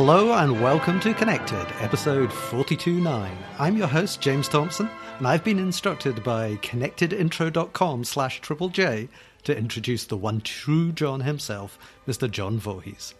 Hello and welcome to Connected, episode 42.9. I'm your host, James Thomson, and I've been instructed by connectedintro.com slash triple J to introduce the one true John himself, Mr. John Voorhees.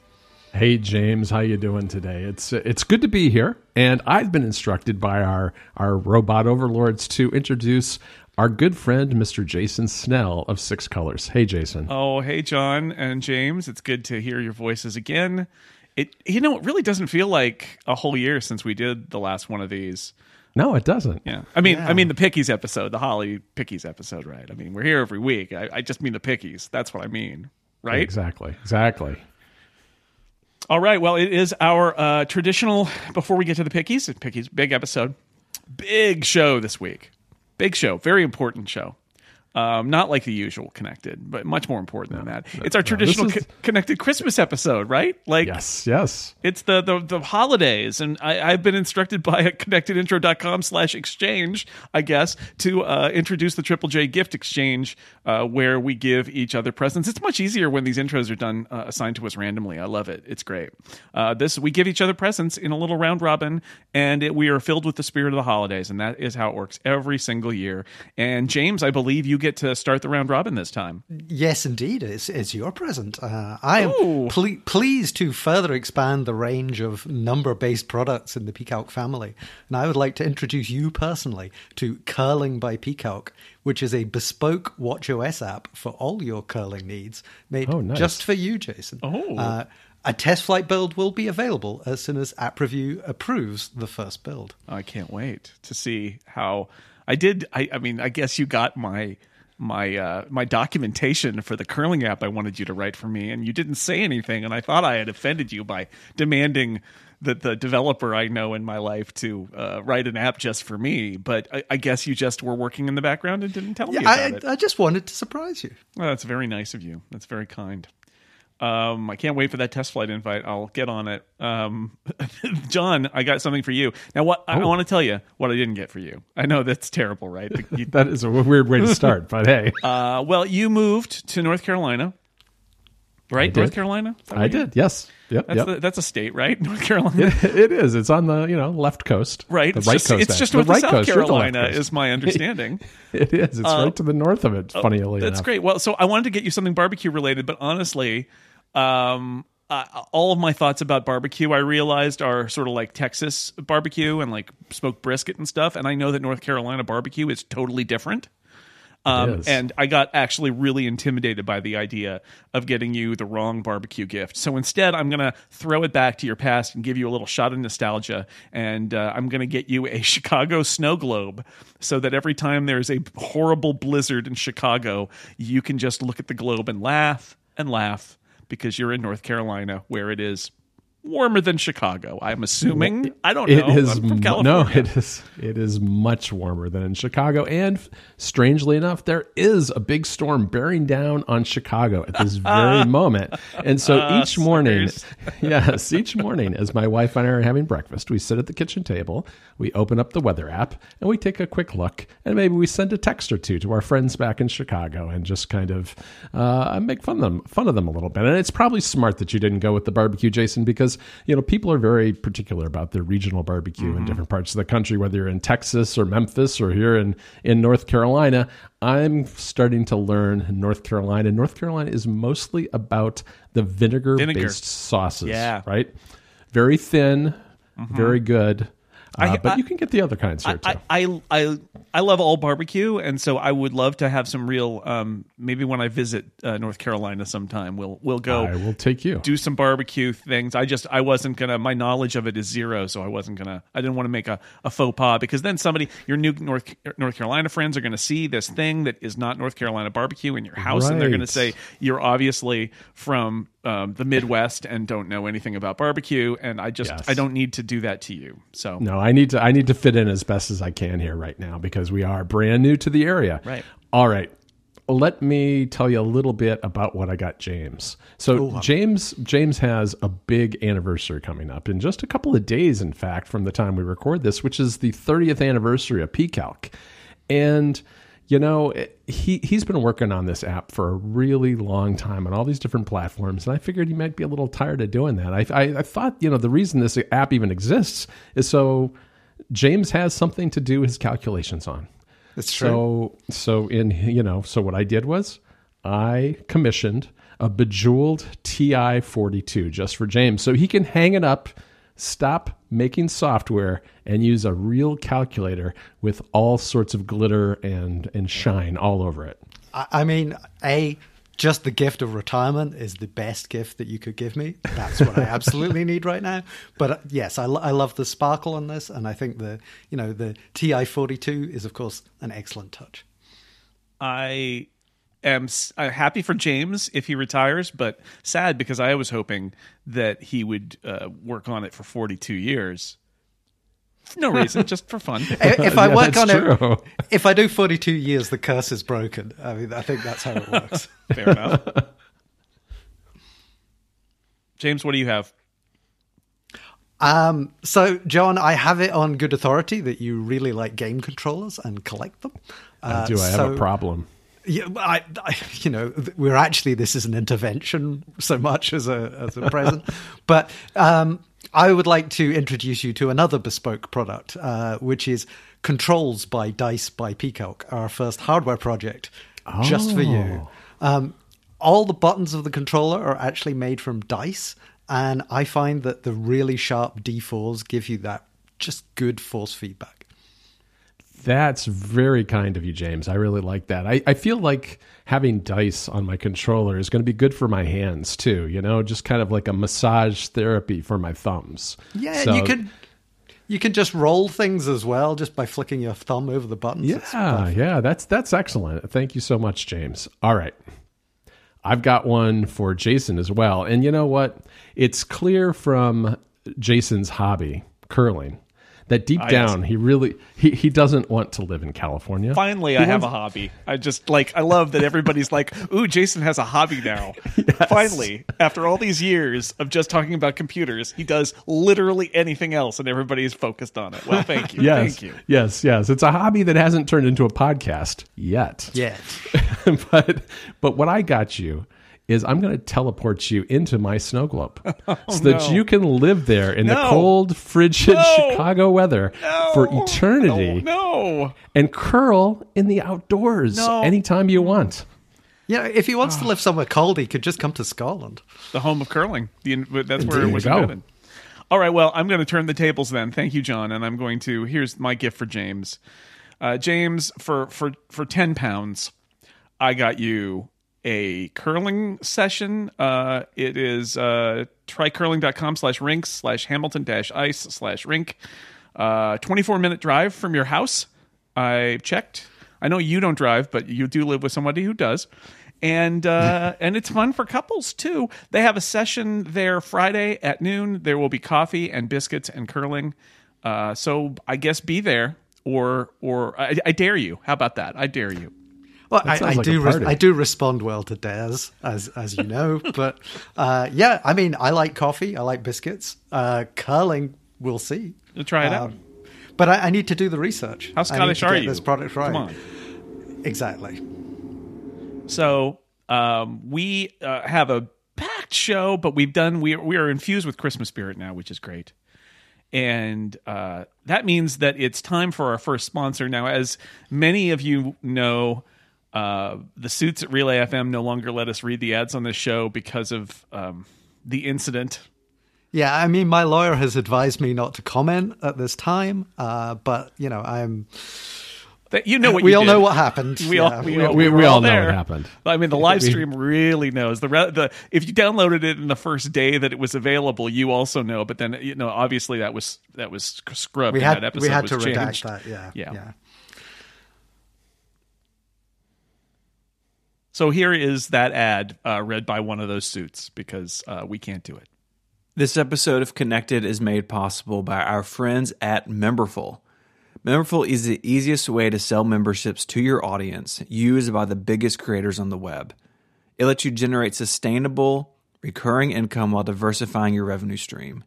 Hey James, how you doing today? It's it's good to be here, and I've been instructed by our our robot overlords to introduce our good friend Mr. Jason Snell of Six Colors. Hey Jason. Oh, hey John and James. It's good to hear your voices again. It you know, it really doesn't feel like a whole year since we did the last one of these. No, it doesn't. Yeah, I mean, Yeah. I mean the Pickies episode, the Holly Pickies episode, right? I mean, we're here every week. I, I just mean the Pickies. That's what I mean, right? Exactly. Exactly. All right. Well, it is our uh, traditional. Before we get to the Pickies, Pickies big episode, big show this week. Big show, very important show. Um, not like the usual connected, but much more important than that. It's our traditional co- connected Christmas episode, right? Like Yes. Yes. it's the, the the holidays, and I, I've been instructed by connectedintro.com slash exchange, I guess, to uh, introduce the Triple J gift exchange, uh, where we give each other presents. It's much easier when these intros are done uh, assigned to us randomly. I love it. It's great. Uh, this we give each other presents in a little round robin, and it, we are filled with the spirit of the holidays, and that is how it works every single year. And James, I believe you get to start the round robin this time. Yes, indeed, it's, it's your present. Uh, I am ple- pleased to further expand the range of number based products in the PCalc family. And I would like to introduce you personally to Curling by PCalc, which is a bespoke WatchOS app for all your curling needs, made Oh, nice. just for you, Jason. Oh. Uh, a test flight build will be available as soon as App Review approves the first build. I can't wait to see how I did. I, I mean, I guess you got my my uh, my documentation for the curling app I wanted you to write for me, and you didn't say anything, and I thought I had offended you by demanding that the developer I know in my life to uh, write an app just for me. But I, I guess you just were working in the background and didn't tell me Yeah, about I, it. I just wanted to surprise you. Well, that's very nice of you. That's very kind. Um, I can't wait for that test flight invite. I'll get on it. Um, John, I got something for you. Now, what I, I Oh. want to tell you what I didn't get for you. I know that's terrible, right? You- That is a weird way to start, but hey, uh, well, you moved to North Carolina, right? North Carolina. I did. Yes. Yep. That's yep. the, that's a state, right? North Carolina. it is. It's on the you know left coast, Right, The it's right just, coast. it's just north the right South coast, Carolina, coast. is my understanding. It is. It's right to the north of it. Funny Uh, That's enough. great. Well, so I wanted to get you something barbecue related, but honestly, um, uh, all of my thoughts about barbecue, I realized, are sort of like Texas barbecue and like smoked brisket and stuff. And I know that North Carolina barbecue is totally different. Um, is. and I got actually really intimidated by the idea of getting you the wrong barbecue gift. So instead, I'm going to throw it back to your past and give you a little shot of nostalgia. And uh, I'm going to get you a Chicago snow globe so that every time there's a horrible blizzard in Chicago, you can just look at the globe and laugh and laugh because you're in North Carolina where it is warmer than Chicago. I'm assuming. I don't know. It is I'm from California. no, it is it is much warmer than in Chicago, and strangely enough, there is a big storm bearing down on Chicago at this very moment. And so Ah, each morning, yes, each morning, as my wife and I are having breakfast, we sit at the kitchen table, we open up the weather app, and we take a quick look, and maybe we send a text or two to our friends back in Chicago, and just kind of uh, make fun of them, fun of them a little bit. And it's probably smart that you didn't go with the barbecue, Jason, because you know people are very particular about their regional barbecue in mm-hmm. different parts of the country, whether you're in Texas or Memphis or here in in North Carolina. I'm starting to learn North Carolina. North Carolina is mostly about the vinegar Vinegar. based sauces, Yeah. right? Very thin, mm-hmm. very good. Uh, I- but I- you can get the other kinds here too. I, I I I love all barbecue, and so I would love to have some real. Um, maybe when I visit uh, North Carolina sometime, we'll we'll go I will take you. do some barbecue things. I just I wasn't gonna. My knowledge of it is zero, so I wasn't gonna. I didn't want to make a, a faux pas because then somebody your new North North Carolina friends are gonna see this thing that is not North Carolina barbecue in your house, and they're gonna say you're obviously from um, the Midwest and don't know anything about barbecue. And I just Yes. I don't need to do that to you. So No, I need to I need to fit in as best as I can here right now because we are brand new to the area. Right. All right. Let me tell you a little bit about what I got James. So James James has a big anniversary coming up in just a couple of days in fact from the time we record this, which is the 30th anniversary of PCalc. And you know, eh, he he's been working on this app for a really long time on all these different platforms, and I figured he might be a little tired of doing that. I, I, I thought, you know, the reason this app even exists is so James has something to do his calculations on. That's true. So, so in you know, so what I did was I commissioned a bejeweled TI 42 just for James, so he can hang it up stop making software and use a real calculator with all sorts of glitter and, and shine all over it. I, I mean, A, just the gift of retirement is the best gift that you could give me. That's what I absolutely need right now. But uh, yes, I, lo- I love the sparkle on this, and I think the you know the TI forty two is of course an excellent touch. I am uh, happy for James if he retires, but sad because I was hoping that he would uh, work on it for 42 years. No reason, just for fun. If if I Yeah, work on true. it, if I do forty two years, the curse is broken. I mean, I think that's how it works. Fair enough. James, what do you have? Um, so, John, I have it on good authority that you really like game controllers and collect them. Uh, Do I have a problem? Yeah, I, I, you know, we're actually this is an intervention so much as a as a present, but um, I would like to introduce you to another bespoke product, uh, which is Controls by Dice by PCalc, our first hardware project, just for you. Um, all the buttons of the controller are actually made from dice, and I find that the really sharp D4s give you that just good force feedback. That's very kind of you, James. I really like that. I, I feel like having dice on my controller is going to be good for my hands too. You know, just kind of like a massage therapy for my thumbs. Yeah, So- you could you can just roll things as well just by flicking your thumb over the buttons. Yeah, yeah, that's that's excellent. Thank you so much, James. All right. I've got one for Jason as well. And you know what? It's clear from Jason's hobby, curling, that deep yes. down he really he, he doesn't want to live in California. Finally, I have a hobby. I just like, I love that everybody's like, ooh, Jason has a hobby now. Finally, after all these years of just talking about computers, he does literally anything else and everybody is focused on it. Well, thank you. Yes. Thank you. Yes, yes. It's a hobby that hasn't turned into a podcast yet. Yeah. but but what I got you is I'm going to teleport you into my snow globe so that no. you can live there in the cold, frigid No. Chicago weather for eternity No. and curl in the outdoors No. anytime you want. Yeah, if he wants to live somewhere cold, he could just come to Scotland. The home of curling. The, that's where There it was go. invented. All right. Well, I'm going to turn the tables then. Thank you, John. And I'm going to. Here's my gift for James. Uh, James, for for for ten pounds, I got you a curling session. Uh, it is uh, trycurling.com slash rinks slash hamilton dash ice slash rink. Uh, 24 minute drive from your house. I checked. I know you don't drive, but you do live with somebody who does. And uh, and it's fun for couples too. They have a session there Friday at noon. There will be coffee and biscuits and curling. Uh, so I guess be there or or I, I dare you. How about that? I dare you. Well, I, I like do. Res- party. I do respond well to dares, as as you know. but uh, yeah, I mean, I like coffee. I like biscuits. Uh, curling, we'll see. We'll try it out. Um, But I, I need to do the research. How I need Scottish to are get you? This product right. Come on. Exactly. So um, we uh, have a packed show, but we've done we we are infused with Christmas spirit now, which is great. And uh, that means that it's time for our first sponsor. Now, as many of you know, uh, the suits at Relay FM no longer let us read the ads on this show because of um, the incident. Yeah, I mean, my lawyer has advised me not to comment at this time. Uh, but you know, I'm. That you know what we you all did. know what happened. We Yeah, all we, all, we- were we all know there. what happened. I mean, the live stream really knows the re- the if you downloaded it in the first day that it was available, you also know. But then you know, obviously that was that was scrubbed. we had that episode we had was to redact that. Yeah, Yeah. yeah. So here is that ad uh, read by one of those suits because uh, we can't do it. This episode of Connected is made possible by our friends at Memberful. Memberful is the easiest way to sell memberships to your audience, used by the biggest creators on the web. It lets you generate sustainable, recurring income while diversifying your revenue stream.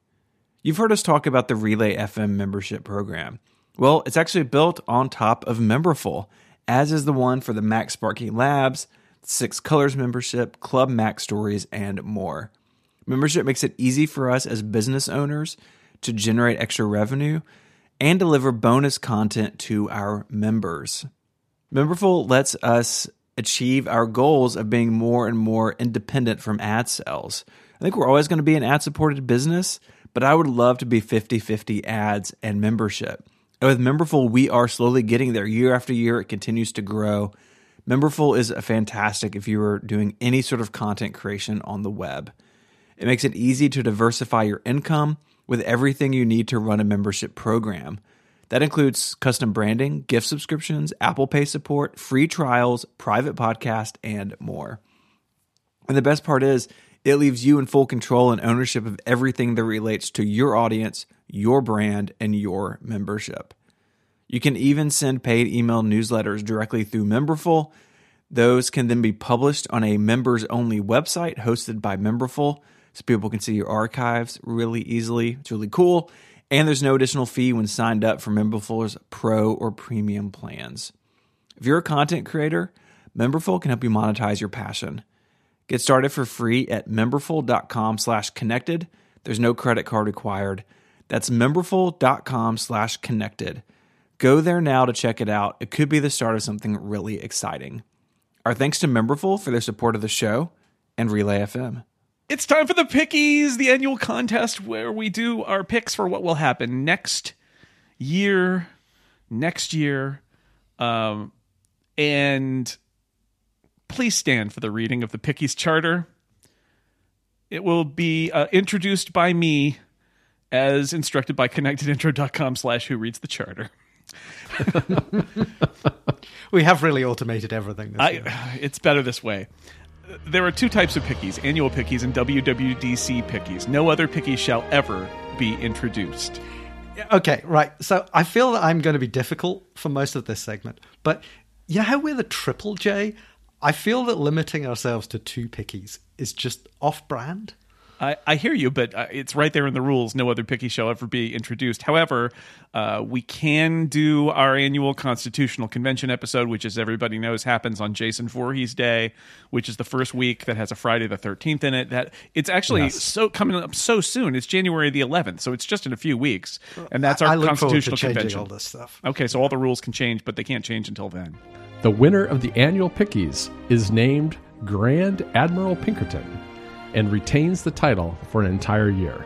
You've heard us talk about the Relay FM membership program. Well, it's actually built on top of Memberful, as is the one for the MacSparky Labs, Six Colors membership, Club MacStories, and more. Membership makes it easy for us as business owners to generate extra revenue and deliver bonus content to our members. Memberful lets us achieve our goals of being more and more independent from ad sales. I think we're always going to be an ad supported business, but I would love to be 50 50 ads and membership. And with Memberful, we are slowly getting there year after year. It continues to grow. Memberful is a fantastic if you are doing any sort of content creation on the web. It makes it easy to diversify your income with everything you need to run a membership program. That includes custom branding, gift subscriptions, Apple Pay support, free trials, private podcast, and more. And the best part is, it leaves you in full control and ownership of everything that relates to your audience, your brand, and your membership. You can even send paid email newsletters directly through Memberful. Those can then be published on a members only website hosted by Memberful so people can see your archives really easily. It's really cool. And there's no additional fee when signed up for Memberful's pro or premium plans. If you're a content creator, Memberful can help you monetize your passion. Get started for free at memberful.com slash connected. There's no credit card required. That's memberful.com slash connected. Go there now to check it out. It could be the start of something really exciting. Our thanks to Memberful for their support of the show and Relay FM. It's time for the Pickies, the annual contest where we do our picks for what will happen next year, next year. Um, and please stand for the reading of the Pickies Charter. It will be uh, introduced by me as instructed by connectedintro.com slash who reads the charter. We have really automated everything this. I, it's better this way. There are two types of pickies annual pickies and WWDC pickies. No other pickies shall ever be introduced. Okay, right. So I feel that I'm going to be difficult for most of this segment, but you know how we're the triple J? I feel that limiting ourselves to two pickies is just off brand. I, I hear you, but uh, it's right there in the rules. No other picky shall ever be introduced. However, uh, we can do our annual Constitutional Convention episode, which, as everybody knows, happens on Jason Voorhees Day, which is the first week that has a Friday the Thirteenth in it. That it's actually Yes. so coming up so soon. It's January the Eleventh, so it's just in a few weeks, and that's our I look forward to Constitutional Convention. all this stuff. Okay, so all the rules can change, but they can't change until then. The winner of the annual Pickies is named Grand Admiral Pinkerton and retains the title for an entire year.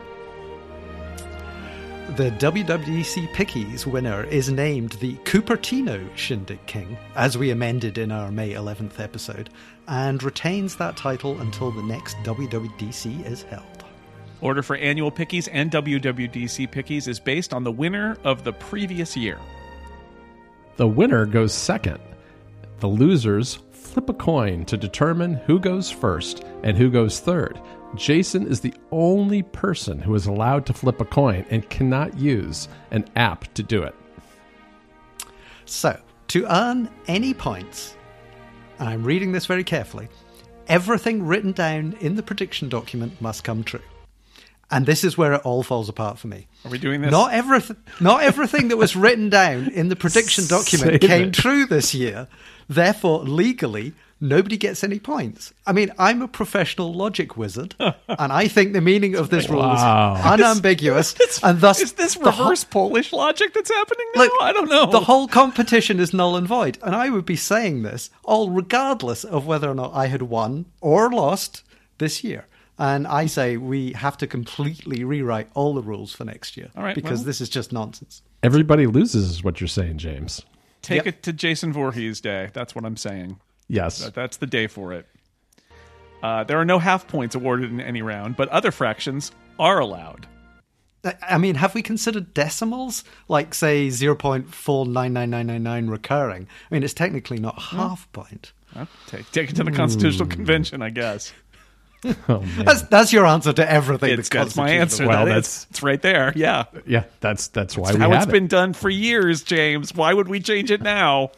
The WWDC Pickies winner is named the Cupertino Shindig King, as we amended in our May 11th episode, and retains that title until the next WWDC is held. Order for annual pickies and WWDC pickies is based on the winner of the previous year. The winner goes second. The losers flip a coin to determine who goes first and who goes third. Jason is the only person who is allowed to flip a coin and cannot use an app to do it. So, to earn any points, I'm reading this very carefully, everything written down in the prediction document must come true. And this is where it all falls apart for me. Are we doing this? Not everything, not everything that was written down in the prediction document Save came it. true this year. Therefore, legally, nobody gets any points. I mean, I'm a professional logic wizard, and I think the meaning of this rule Wow. is unambiguous, and thus is this the whole- reverse Polish logic that's happening now? Look, I don't know. The whole competition is null and void, and I would be saying this all regardless of whether or not I had won or lost this year. And I say we have to completely rewrite all the rules for next year All right, because well- this is just nonsense. Everybody loses, is what you're saying, James. Take Yep. it to Jason Voorhees Day. That's what I'm saying. Yes. That- That's the day for it. Uh, there are no half points awarded in any round, but other fractions are allowed. I- mean, have we considered decimals? Like, say, 0.499999 recurring? I mean, it's technically not half point. Well, take, take it to the Hmm. Constitutional Convention, I guess. Oh. That's, that's your answer to everything. It's, that's my answer. Well, That that's- is. It's right there. Yeah. yeah, that's that's why we How have it's it. been done for years, James. Why would we change it now?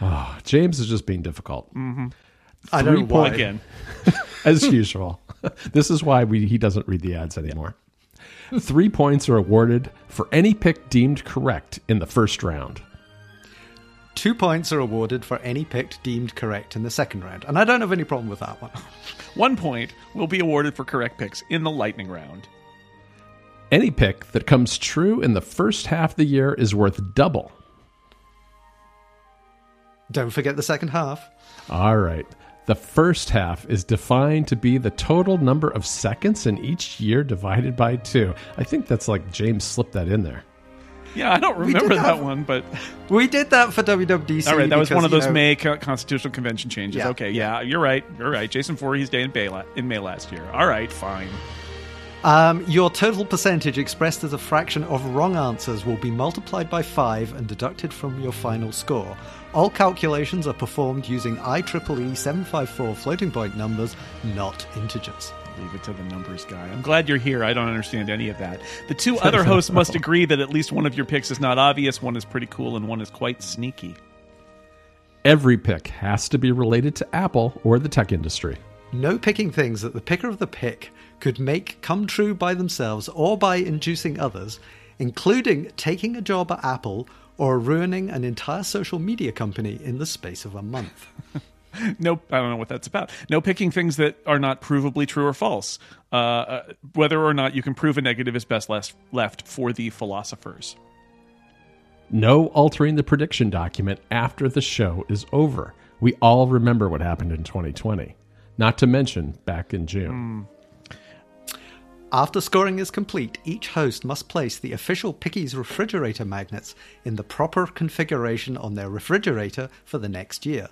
Ah, James is just being difficult, mm-hmm. I don't know why. Again. as usual. this is why we, he doesn't read the ads anymore. Three points are awarded for any pick deemed correct in the first round. Two points are awarded for any pick deemed correct in the second round. And I don't have any problem with that one. One point will be awarded for correct picks in the lightning round. Any pick that comes true in the first half of the year is worth double. Don't forget the second half. All right. The first half is defined to be the total number of seconds in each year divided by two. I think that's like James slipped that in there. Yeah, I don't remember that have- one, but We did that for WWDC. all right, that was because, one of you those know, May constitutional convention changes. Yeah. Okay, yeah, you're right. You're right. Jason Voorhees Day in May, in May last year. All right, fine. Um, your total percentage expressed as a fraction of wrong answers will be multiplied by 5 and deducted from your final score. All calculations are performed using IEEE 754 floating point numbers, not integers. Leave it to the numbers guy. I'm glad you're here. I don't understand any of that. The two other hosts must agree that at least one of your picks is not obvious, one is pretty cool, and one is quite sneaky. Every pick has to be related to Apple or the tech industry. No picking things that the picker of the pick could make come true by themselves or by inducing others, including taking a job at Apple or ruining an entire social media company in the space of a month. No, I don't know what that's about. No picking things that are not provably true or false. Uh, uh, whether or not you can prove a negative is best left, left for the philosophers. No altering the prediction document after the show is over. We all remember what happened in 2020. Not to mention back in June. After scoring is complete, each host must place the official Picky's refrigerator magnets in the proper configuration on their refrigerator for the next year.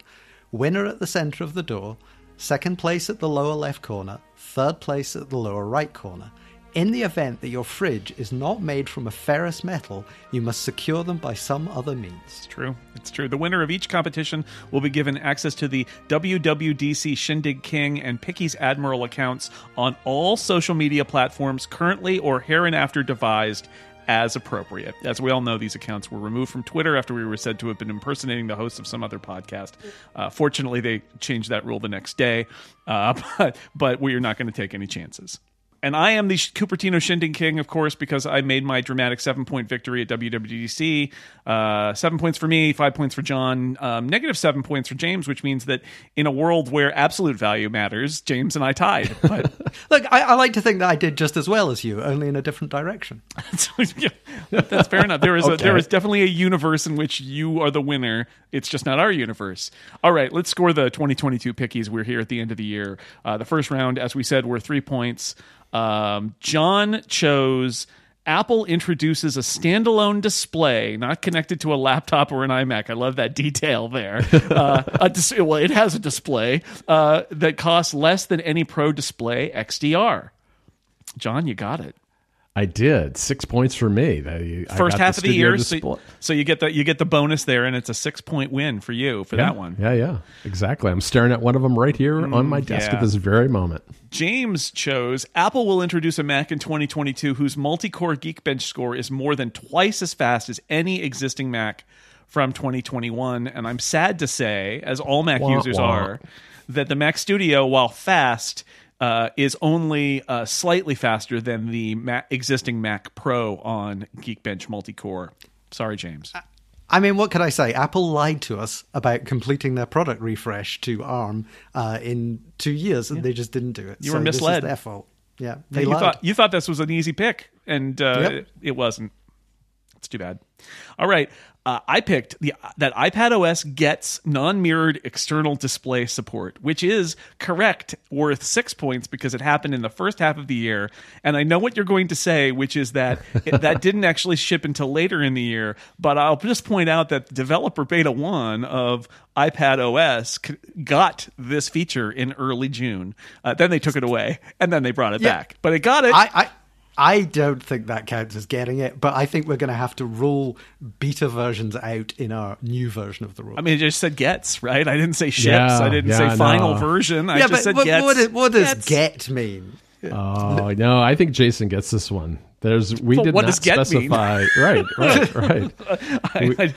Winner at the center of the door, second place at the lower left corner, third place at the lower right corner. In the event that your fridge is not made from a ferrous metal, you must secure them by some other means. It's true. It's true. The winner of each competition will be given access to the WWDC Shindig King and Picky's Admiral accounts on all social media platforms currently or hereinafter devised as appropriate. As we all know, these accounts were removed from Twitter after we were said to have been impersonating the host of some other podcast. Uh, fortunately, they changed that rule the next day, uh, but, but we are not going to take any chances. And I am the Cupertino Shindig King, of course, because I made my dramatic seven point victory at WWDC. Uh, seven points for me, five points for John, um, negative seven points for James, which means that in a world where absolute value matters, James and I tied. But Look, I, I like to think that I did just as well as you, only in a different direction. yeah, that's fair enough. There is a, there is definitely a universe in which you are the winner. It's just not our universe. All right, let's score the 2022 pickies. We're here at the end of the year. Uh, the first round, as we said, were three points. Um, John chose. Apple introduces a standalone display, not connected to a laptop or an iMac. I love that detail there. Uh, a dis- well, it has a display uh, that costs less than any Pro Display XDR. John, you got it. I did. Six points for me. They- first got half of the year. So, so you get the you get the bonus there, and it's a six point win for you for yeah, that one. Yeah, yeah. Exactly. I'm staring at one of them right here mm, on my desk yeah. at this very moment. James chose Apple will introduce a Mac in 2022 whose multi-core Geekbench score is more than twice as fast as any existing Mac from 2021. And I'm sad to say, as all Mac Wah, users wah. are, that the Mac Studio, while fast, uh, is only uh, slightly faster than the Mac- existing Mac Pro on Geekbench multi-core. Sorry, James. I mean, what could I say? Apple lied to us about completing their product refresh to ARM uh, in two years, and they just didn't do it. You were So is misled. their fault. Yeah, they you lied. thought you thought this was an easy pick, and uh, Yep. it, it wasn't. It's too bad. All right, uh, I picked the that iPad OS gets non-mirrored external display support, which is correct, worth six points because it happened in the first half of the year. And I know what you're going to say, which is that it, that didn't actually ship until later in the year. But I'll just point out that developer beta one of iPad OS c- got this feature in early June. Uh, then they took it away, and then they brought it Yeah. back. But it got it. I, I, I don't think that counts as getting it, but I think we're going to have to rule beta versions out in our new version of the rule. I mean, it just said gets, right? I didn't say ships. Yeah, I didn't yeah, say final no. version. I yeah, just but said what, gets. what, is- what does Gets. get mean? Oh no, I think Jason gets this one. There's we Well, did what not does get mean? specify. right, right, right. I, I,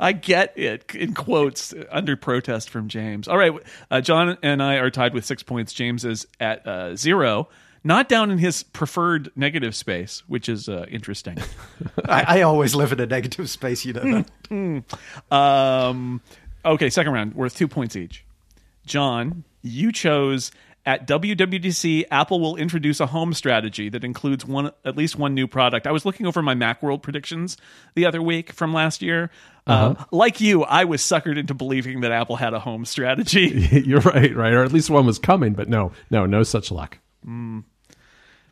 I get it in quotes under protest from James. All right, uh, John and I are tied with six points. James is at uh, zero. Not down in his preferred negative space, which is uh, interesting. I, I always live in a negative space, you know that. Um, okay, second round, worth two points each. John, you chose at WWDC. Apple will introduce a home strategy that includes one, at least one new product. I was looking over my MacWorld predictions the other week from last year. Uh, like you, I was suckered into believing that Apple had a home strategy. You're right, right, or at least one was coming, but no, no, no such luck.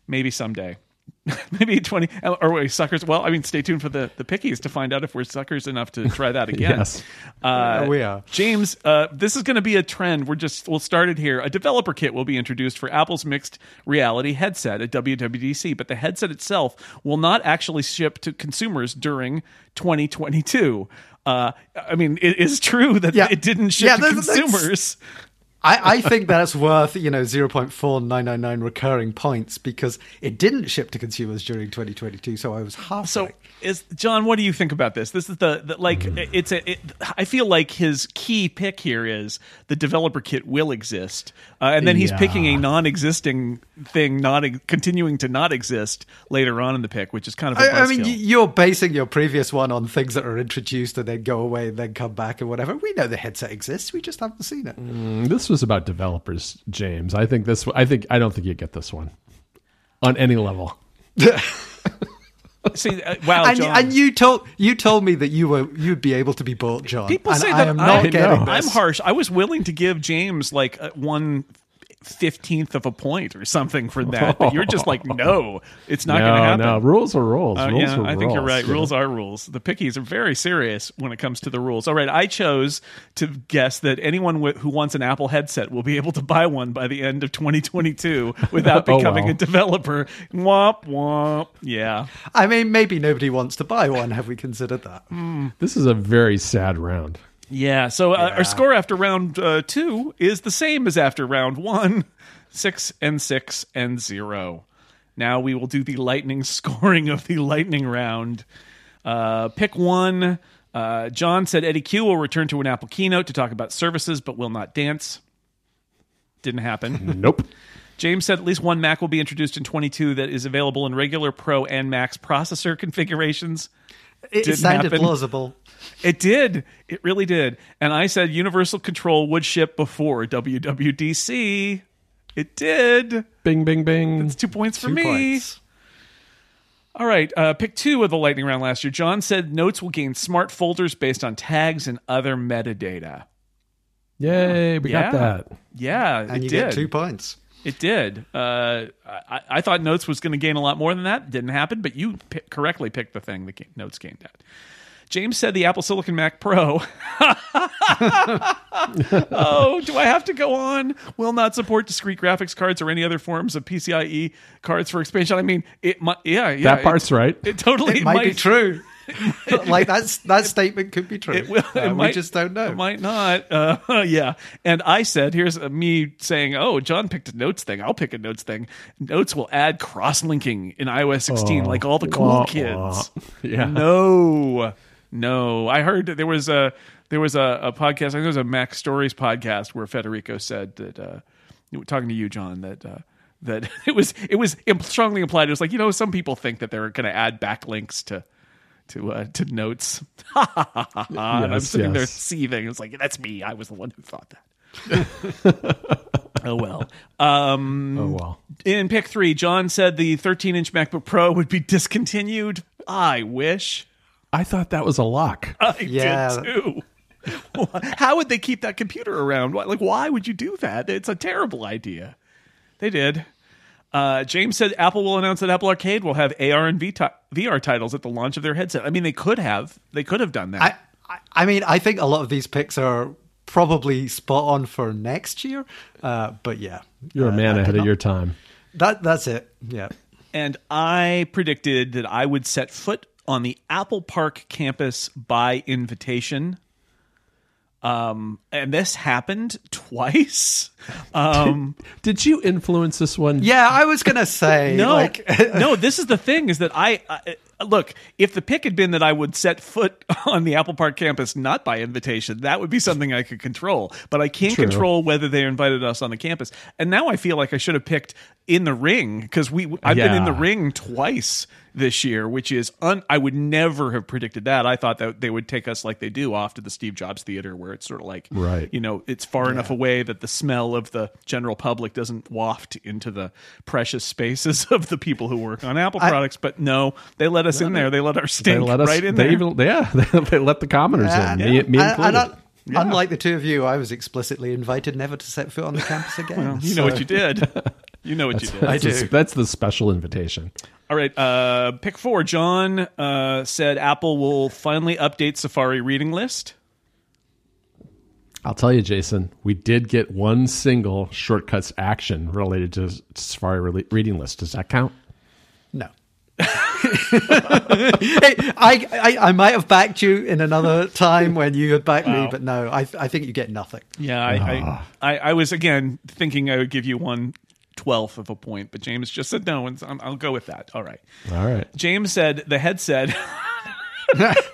Maybe someday. Maybe 20 or wait, suckers. Well, I mean, stay tuned for the, the pickies to find out if we're suckers enough to try that again. Yes. Uh, we are. James, uh, this is going to be a trend. We're just we'll start it here. A developer kit will be introduced for Apple's mixed reality headset at WWDC, but the headset itself will not actually ship to consumers during 2022. Uh, I mean, it is true that Yeah. it didn't ship Yeah, to consumers. I, I think that's worth, you know, 0.4999 recurring points because it didn't ship to consumers during 2022, so I was half So, is John? What do you think about this? This is the, the like. It's a. It, I feel like his key pick here is the developer kit will exist, uh, and then he's Yeah. picking a non-existing thing, not continuing to not exist later on in the pick, which is kind of. a I, I mean, buzzkill. you're basing your previous one on things that are introduced and then go away and then come back and whatever. We know the headset exists, we just haven't seen it. Mm, This was about developers, James. I think this. I think I don't think you get this one on any level. See, uh, wow, and, John. and you told you told me that you were you'd be able to be bought, John. People and say I am not I getting know. this. I'm harsh. I was willing to give James like uh, one fifteenth of a point or something for that, but you're just like, no, it's not going to happen. no, rules are rules. Uh, rules yeah, are I think you're right. you know? Rules are rules. The pickies are very serious when it comes to the rules. All right, I chose to guess that anyone wi- who wants an Apple headset will be able to buy one by the end of 2022 without Oh, becoming wow. a developer. Womp womp. Yeah. I mean, maybe nobody wants to buy one. Have we considered that? This is a very sad round. Yeah. So uh, Yeah. our score after round uh, two is the same as after round one six and six and zero. Now we will do the lightning scoring of the lightning round. Uh, pick one. Uh, John said Eddy Cue will return to an Apple keynote to talk about services, but will not dance. Didn't happen. Nope. James said at least one Mac will be introduced in 22 that is available in regular Pro and Max processor configurations. It Didn't sounded happen. plausible. It did. It really did. And I said Universal Control would ship before WWDC. It did. Bing, bing, bing. It's two points for Two me. points. All right. Uh, pick two of the lightning round last year. John said notes will gain smart folders based on tags and other metadata. Yay, we Yeah. got that. Yeah, And it you did. get two points. It did. Uh, I, I thought Notes was going to gain a lot more than that. Didn't happen, but you pi correctly picked the thing that ga- Notes gained at. James said the Apple Silicon Mac Pro. oh, do I have to go on? Will not support discrete graphics cards or any other forms of PCIe cards for expansion. I mean, it might. Yeah, yeah. That part's it, right. It totally It might, be true. like that's that statement could be true. It will. Uh, it we just don't know. It might not. Uh, yeah. And I said, here's uh, me saying, oh, John picked a notes thing. I'll pick a notes thing. Notes will add cross linking in iOS 16, Oh, like all the cool wah, kids. wah. Yeah. No, no. I heard there was a there was a, a podcast. I think it was a MacStories podcast where Federico said that uh, talking to you, John, that. Uh, that it was it was imp- strongly implied. It was like you know some people think that they're going to add backlinks to to uh, to notes. and I'm Yes, sitting there yes. seething. It's like that's me. I was the one who thought that. oh well. Um, Oh, well. in pick three, John said the 13 inch MacBook Pro would be discontinued. I wish. I thought that was a lock. I Yeah. did too. How would they keep that computer around? Like, why would you do that? It's a terrible idea. They did. Uh, James said Apple will announce that Apple Arcade will have AR and VR titles at the launch of their headset. I mean, they could have. They could have done that. I, I I mean, I think a lot of these picks are probably spot on for next year. Uh, but yeah, You're a Uh, man I ahead of your time. That that's it. Yeah. and I predicted that I would set foot on the Apple Park campus by invitation. Um, and this happened twice. Um, Did you influence this one? Yeah, I was gonna say no, like no. This is the thing: is that I, I look, if the pick had been that I would set foot on the Apple Park campus not by invitation, that would be something I could control. But I can't True. control whether they invited us on the campus. And now I feel like I should have picked in the ring because we I've been in the ring twice this year, which is un, I would never have predicted that. I thought that they would take us like they do off to the Steve Jobs Theater, where it's sort of like Right. you know, it's far enough away that the smell of the general public doesn't waft into the precious spaces of the people who work on Apple products. But no, they let us in there. They let our They stink let us. right in they there. even yeah. They let the commoners And- in. Me, me and- included. and un- Unlike the two of you, I was explicitly invited never to set foot on the campus again. you know what you did. You know what you did. I that's, the, do. that's the special invitation. All right, uh, pick four. John uh, said Apple will finally update Safari reading list. I'll tell you, Jason, we did get one single shortcuts action related to Safari re- reading list. Does that count? No. Hey, I, I I might have backed you in another time when you had backed me, but no, I I think you get nothing. Yeah, I, I, I, I was again thinking I would give you one twelfth of a point, but James just said no, and so I'll go with that. All right. All right. James said the headset.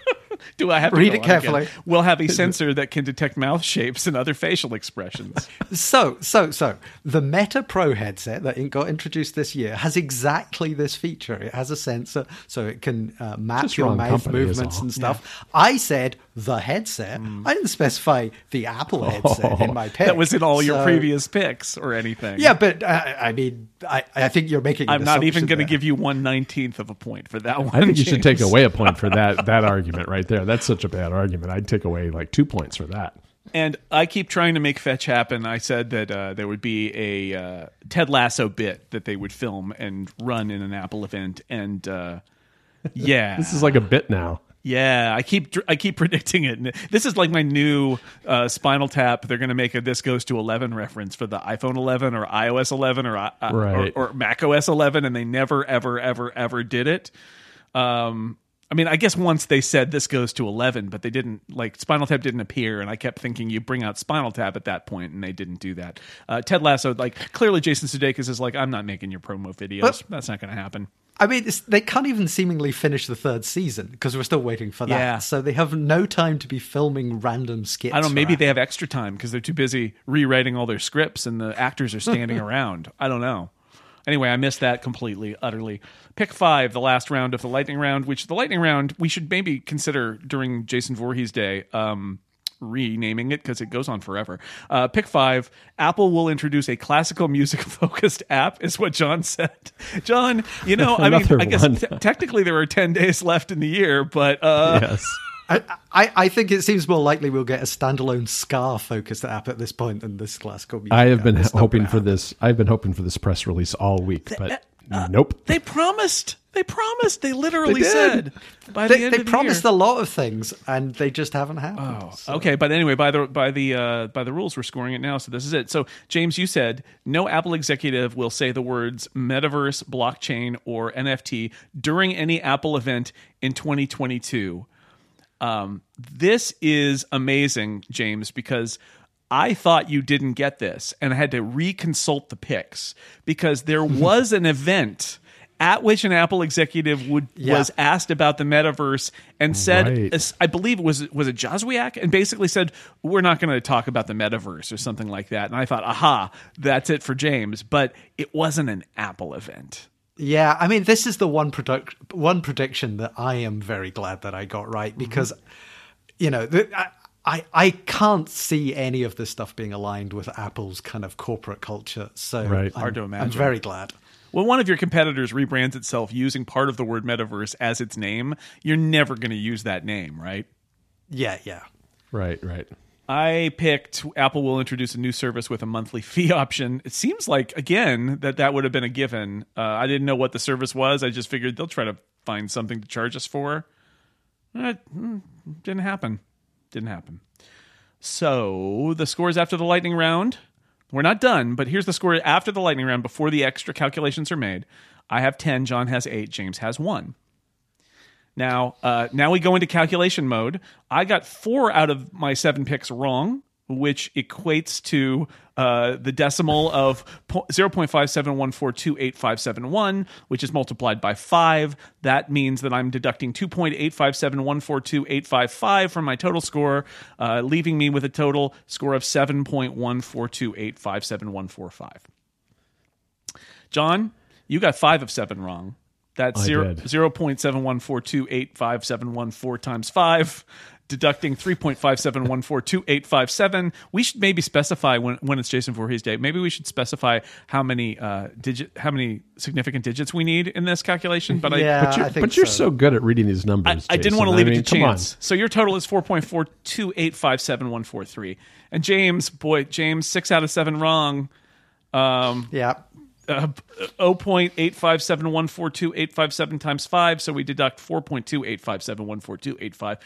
Do I have to Read it carefully. again? Will have a sensor that can detect mouth shapes and other facial expressions. So, so, so the Meta Pro headset that got introduced this year has exactly this feature. It has a sensor, so it can uh, map Just your mouth company movements and stuff. I said the headset. I didn't specify the Apple headset in my pick. that was in all your previous picks or anything. Yeah, but uh, I mean, I, I think you're making. I'm not even going to give you one nineteenth of a point for that one. I think you should take away a point for that that argument right there. That's such a bad argument. I'd take away like two points for that. And I keep trying to make fetch happen. I said that uh, there would be a uh, Ted Lasso bit that they would film and run in an Apple event, and uh, yeah, This is like a bit now. yeah. I keep I keep predicting it. This is like my new uh, Spinal Tap. They're going to make a "This Goes to 11" reference for the iPhone 11 or iOS 11 or uh, Right. or, or Mac OS 11, and they never ever ever ever did it. Um, I mean, I guess once they said this goes to 11, but they didn't like Spinal Tap didn't appear, and I kept thinking you bring out Spinal Tap at that point, and they didn't do that. Uh, Ted Lasso, like clearly, Jason Sudeikis is like, I'm not making your promo videos. But- That's not going to happen. I mean, it's, they can't even seemingly finish the third season because we're still waiting for that. Yeah. So they have no time to be filming random skits. I don't know. Maybe they have extra time because they're too busy rewriting all their scripts, and the actors are standing around. I don't know. Anyway, I missed that completely, utterly. Pick five, the last round of the lightning round, which the lightning round we should maybe consider during Jason Voorhees Day. Um, renaming it because it goes on forever. Uh, pick five. Apple will introduce a classical music focused app, is what John said. John, you know, I mean, I guess te- technically there are ten days left in the year, but uh, Yes. I, I, I think it seems more likely we'll get a standalone Scar focused app at this point than this classical music. I have app. been It's hoping for happen. this. I've been hoping for this press release all week, but uh, nope. they promised. They promised. They literally They said did. by the They, end they of the promised year. a lot of things and they just haven't happened. So- Okay, but anyway, by the by the uh, by the rules, we're scoring it now. So this is it. So James, you said no Apple executive will say the words metaverse, blockchain, or NFT during any Apple event in 2022. Um, this is amazing, James, because I thought you didn't get this, and I had to reconsult the picks because there was an event at which an Apple executive would Yeah. was asked about the metaverse and said, Right. I believe it was was it Joswiak, and basically said we're not going to talk about the metaverse or something like that. And I thought, aha, that's it for James, but it wasn't an Apple event. Yeah, I mean, this is the one product, one prediction that I am very glad that I got right Mm-hmm. because, you know, the, I, I I can't see any of this stuff being aligned with Apple's kind of corporate culture. So Right. I'm, Hard to imagine. I'm imagine. very glad. When one of your competitors rebrands itself using part of the word metaverse as its name, you're never going to use that name, right? Yeah, yeah. Right, right. I picked Apple will introduce a new service with a monthly fee option. It seems like again that that would have been a given. Uh, I didn't know what the service was. I just figured they'll try to find something to charge us for. Uh, mm, didn't happen. Didn't happen. So the scores after the lightning round. We're not done, but here's the score after the lightning round before the extra calculations are made. I have 10, John has 8, James has 1. Now, uh, now we go into calculation mode. I got four out of my seven picks wrong. which equates to uh, the decimal of po- 0.57142857, which is multiplied by 5. That means that I'm deducting 2.857142855 from my total score, uh, leaving me with a total score of 7.142857145. John, you got 5 of 7 wrong. That's I zero zero point seven one four two eight five seven one four times five, deducting three point five seven one four two eight five seven. We should maybe specify when when it's Jason Voorhees Day. Maybe we should specify how many uh digit how many significant digits we need in this calculation. But yeah, I But you're, I think but you're so. so good at reading these I, numbers. I didn't want to leave I mean, it to come on. chance. So your total is four point four two eight five seven one four three. And James, boy, James, six out of seven wrong. Um, Yeah. Uh, 0.857142857 times 5 so we deduct 4.285714285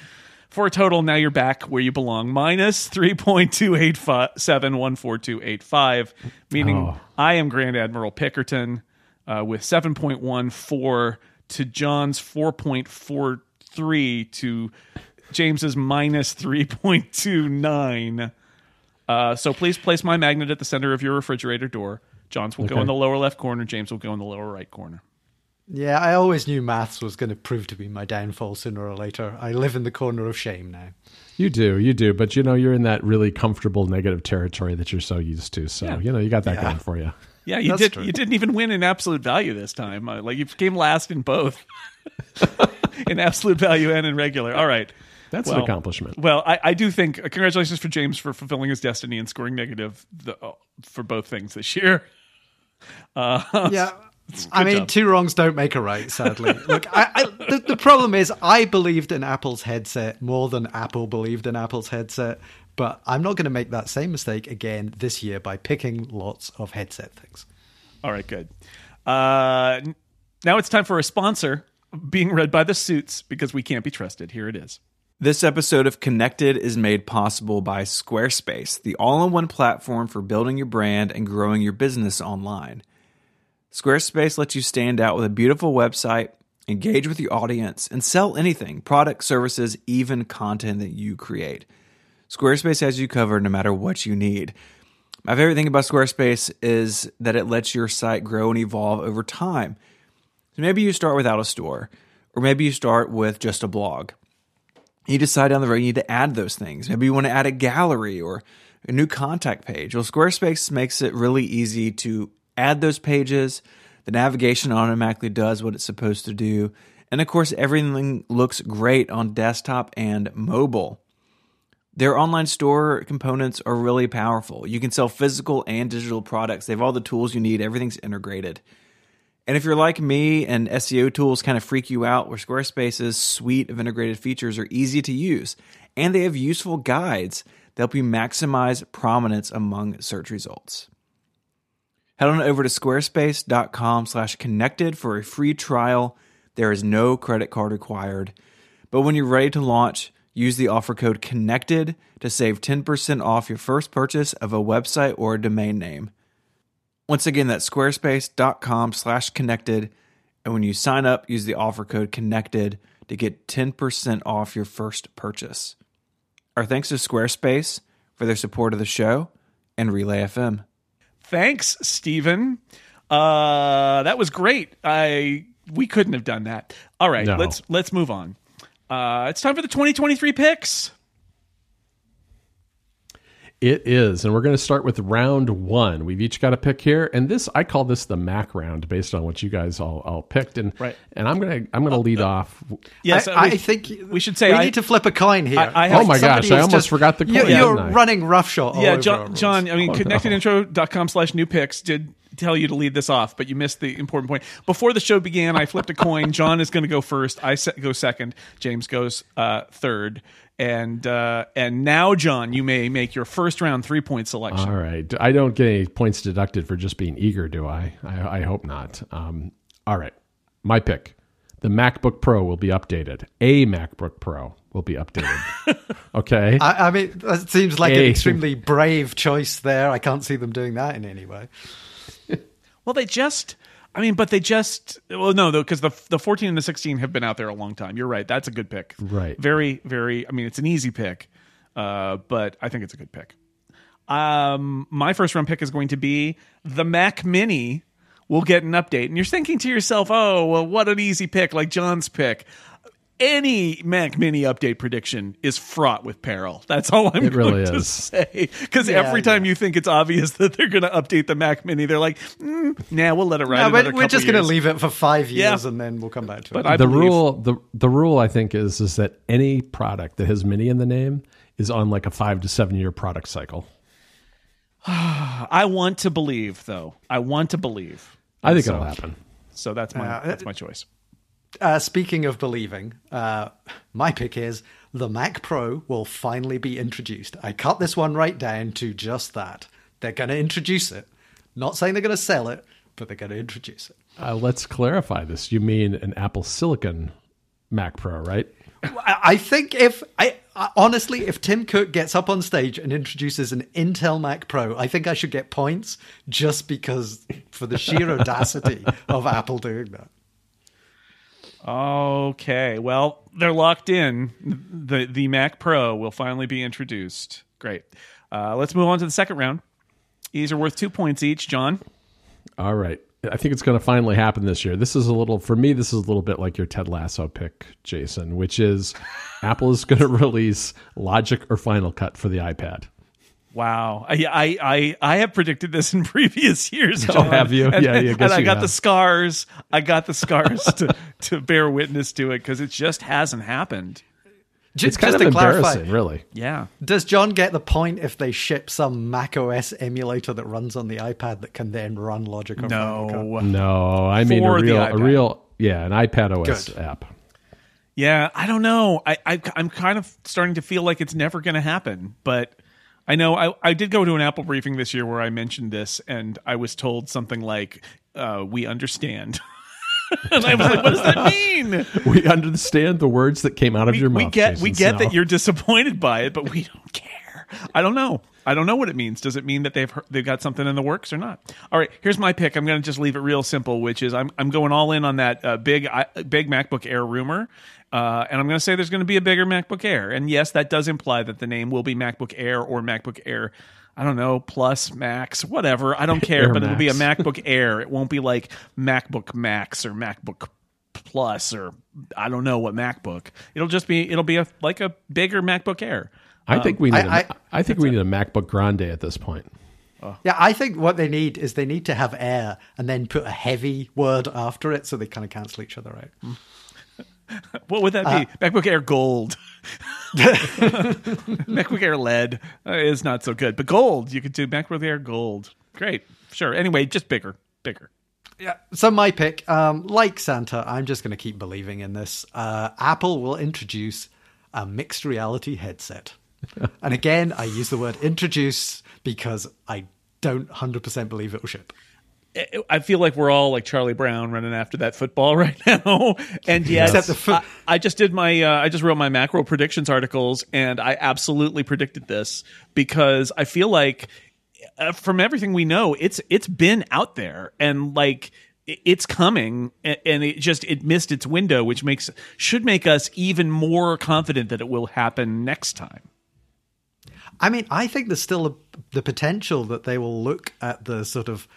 for a total now you're back where you belong minus 3.287142885 meaning Oh. i am grand admiral pickerton uh, with 7.14 to john's 4.43 to james's minus 3.29 uh, so please place my magnet at the center of your refrigerator door. John's will go in the lower left corner. James will go in the lower right corner. Yeah, I always knew maths was going to prove to be my downfall sooner or later. I live in the corner of shame now. You do, you do, but you know you're in that really comfortable negative territory that you're so used to. So Yeah. you know you got that Yeah. going for you. Yeah, you That's did. true. You didn't even win in absolute value this time. Uh, like you came last in both, in absolute value and in regular. All right. That's Well, an accomplishment. Well, I, I do think uh, congratulations for James for fulfilling his destiny and scoring negative the, uh, for both things this year. Uh, Yeah. I mean, job. two wrongs don't make a right, sadly. Look, I, I, the, the problem is, I believed in Apple's headset more than Apple believed in Apple's headset, but I'm not going to make that same mistake again this year by picking lots of headset things. All right, good. Uh, now it's time for a sponsor being read by the suits because we can't be trusted. Here it is. This episode of Connected is made possible by Squarespace, the all in one platform for building your brand and growing your business online. Squarespace lets you stand out with a beautiful website, engage with your audience, and sell anything products, services, even content that you create. Squarespace has you covered no matter what you need. My favorite thing about Squarespace is that it lets your site grow and evolve over time. So maybe you start without a store, or maybe you start with just a blog you decide down the road you need to add those things. Maybe you want to add a gallery or a new contact page. Well, Squarespace makes it really easy to add those pages. The navigation automatically does what it's supposed to do. And of course, everything looks great on desktop and mobile. Their online store components are really powerful. You can sell physical and digital products. They have all the tools you need, everything's integrated. And if you're like me and SEO tools kind of freak you out, where Squarespace's suite of integrated features are easy to use, and they have useful guides that help you maximize prominence among search results. Head on over to squarespace.com slash connected for a free trial. There is no credit card required. But when you're ready to launch, use the offer code CONNECTED to save 10% off your first purchase of a website or a domain name. Once again, that's squarespace.com slash connected. And when you sign up, use the offer code connected to get 10% off your first purchase. Our thanks to Squarespace for their support of the show and Relay FM. Thanks, Stephen. Uh, that was great. I we couldn't have done that. All right, No. let's let's move on. Uh, it's time for the 2023 picks. It is, and we're going to start with round one. We've each got a pick here, and this I call this the Mac round based on what you guys all, all picked. And Right. and I'm gonna I'm gonna lead off. Yes, I, we- I think we should say we I- need to flip a coin here. I- I have- Oh my Somebody gosh, I almost just- forgot the You're, coin, you're didn't running roughshod. yeah, over John. John. I mean, Oh, no. connectedintro.com slash new picks did tell you to lead this off, but you missed the important point. Before the show began, I flipped a coin. John is going to go first. I se- go second. James goes uh, third. And uh, and now, John, you may make your first round three point selection. All right, I don't get any points deducted for just being eager, do I? I, I hope not. Um, all right, my pick: the MacBook Pro will be updated. A MacBook Pro will be updated. okay. I, I mean, that seems like an extremely brave choice there. I can't see them doing that in any way. Well, they just. I mean, but they just. Well, no, though, because the the fourteen and the sixteen have been out there a long time. You're right. That's a good pick. Right. Very, very. I mean, it's an easy pick, uh, but I think it's a good pick. Um, my first round pick is going to be the Mac Mini. We'll get an update, and you're thinking to yourself, "Oh, well, what an easy pick, like John's pick." Any Mac Mini update prediction is fraught with peril. That's all I'm It really going to is. say. Because Yeah, every time you think it's obvious that they're going to update the Mac Mini, they're like, mm, "Nah, we'll let it ride." No, another we're, we're just going to leave it for five years Yeah. and then we'll come back to But it. I the believe- rule the the rule I think is is that any product that has mini in the name is on like a five to seven year product cycle. I want to believe, though. I want to believe. I think So- it'll happen. So that's my Yeah, that's my choice. Uh, speaking of believing, uh, my pick is the Mac Pro will finally be introduced. I cut this one right down to just that. They're going to introduce it. Not saying they're going to sell it, but they're going to introduce it. Uh, let's clarify this. You mean an Apple Silicon Mac Pro, right? I think if I- honestly, if Tim Cook gets up on stage and introduces an Intel Mac Pro, I think I should get points just because for the sheer audacity of Apple doing that. Okay, well, they're locked in. The the Mac Pro will finally be introduced. Great. Uh, let's move on to the second round. These are worth two points each. John, All right. I think it's going to finally happen this year. This is a little, for me, this is a little bit like your Ted Lasso pick, Jason, which is Apple is going to release Logic or Final Cut for the iPad. Wow, I I I, I have predicted this in previous years. Oh, have you? And, Yeah, yeah, I guess and I got have. the scars. I got the scars to to bear witness to it because it just hasn't happened. J- It's kind just of to clarify, embarrassing, really. Yeah. Does John get the point if they ship some Mac OS emulator that runs on the iPad that can then run Logic or Final No. No, I mean a For the real, a real, yeah, an iPad OS Good. app. Yeah, I don't know. I, I I'm kind of starting to feel like it's never going to happen. But I know I I did go to an Apple briefing this year where I mentioned this, and I was told something like, uh, "We understand." and I was like, "What does that mean?" We understand the words that came out of We, your we mouth. get we Jason get that you're disappointed by it, but we don't care. I don't know. I don't know what it means. Does it mean that they've heard, they've got something in the works or not? All right, here's my pick. I'm going to just leave it real simple, which is I'm I'm going all in on that uh, big I, big MacBook Air rumor, uh, and I'm going to say there's going to be a bigger MacBook Air, and yes, that does imply that the name will be MacBook Air or MacBook Air. I don't know, Plus, Max, whatever. I don't care, Air but it'll be a MacBook Air. It won't be like MacBook Max or MacBook Plus or I don't know what MacBook. It'll just be it'll be a like a bigger MacBook Air. I think we need. I- a- I think we need a MacBook Grande at this point. Yeah, I think what they need is they need to have Air and then put a heavy word after it so they kind of cancel each other out. What would that be? MacBook Air Gold. MacBook Air LED uh, is not so good, but Gold you could do MacBook Air Gold. Great, sure. Anyway, just bigger, bigger. Yeah. So my pick, um, like Santa, I'm just going to keep believing in this. Uh, Apple will introduce a mixed reality headset, and again, I use the word introduce because I don't 100% believe it will ship. I- feel like we're all like Charlie Brown running after that football right now. And yes, I, I just did my, uh, I just wrote my macro predictions articles, and I absolutely predicted this because I feel like uh, from everything we know, it's it's been out there and like it's coming, and it just it missed its window, which makes should make us even more confident that it will happen next time. I mean, I think there's still a, the potential that they will look at the sort of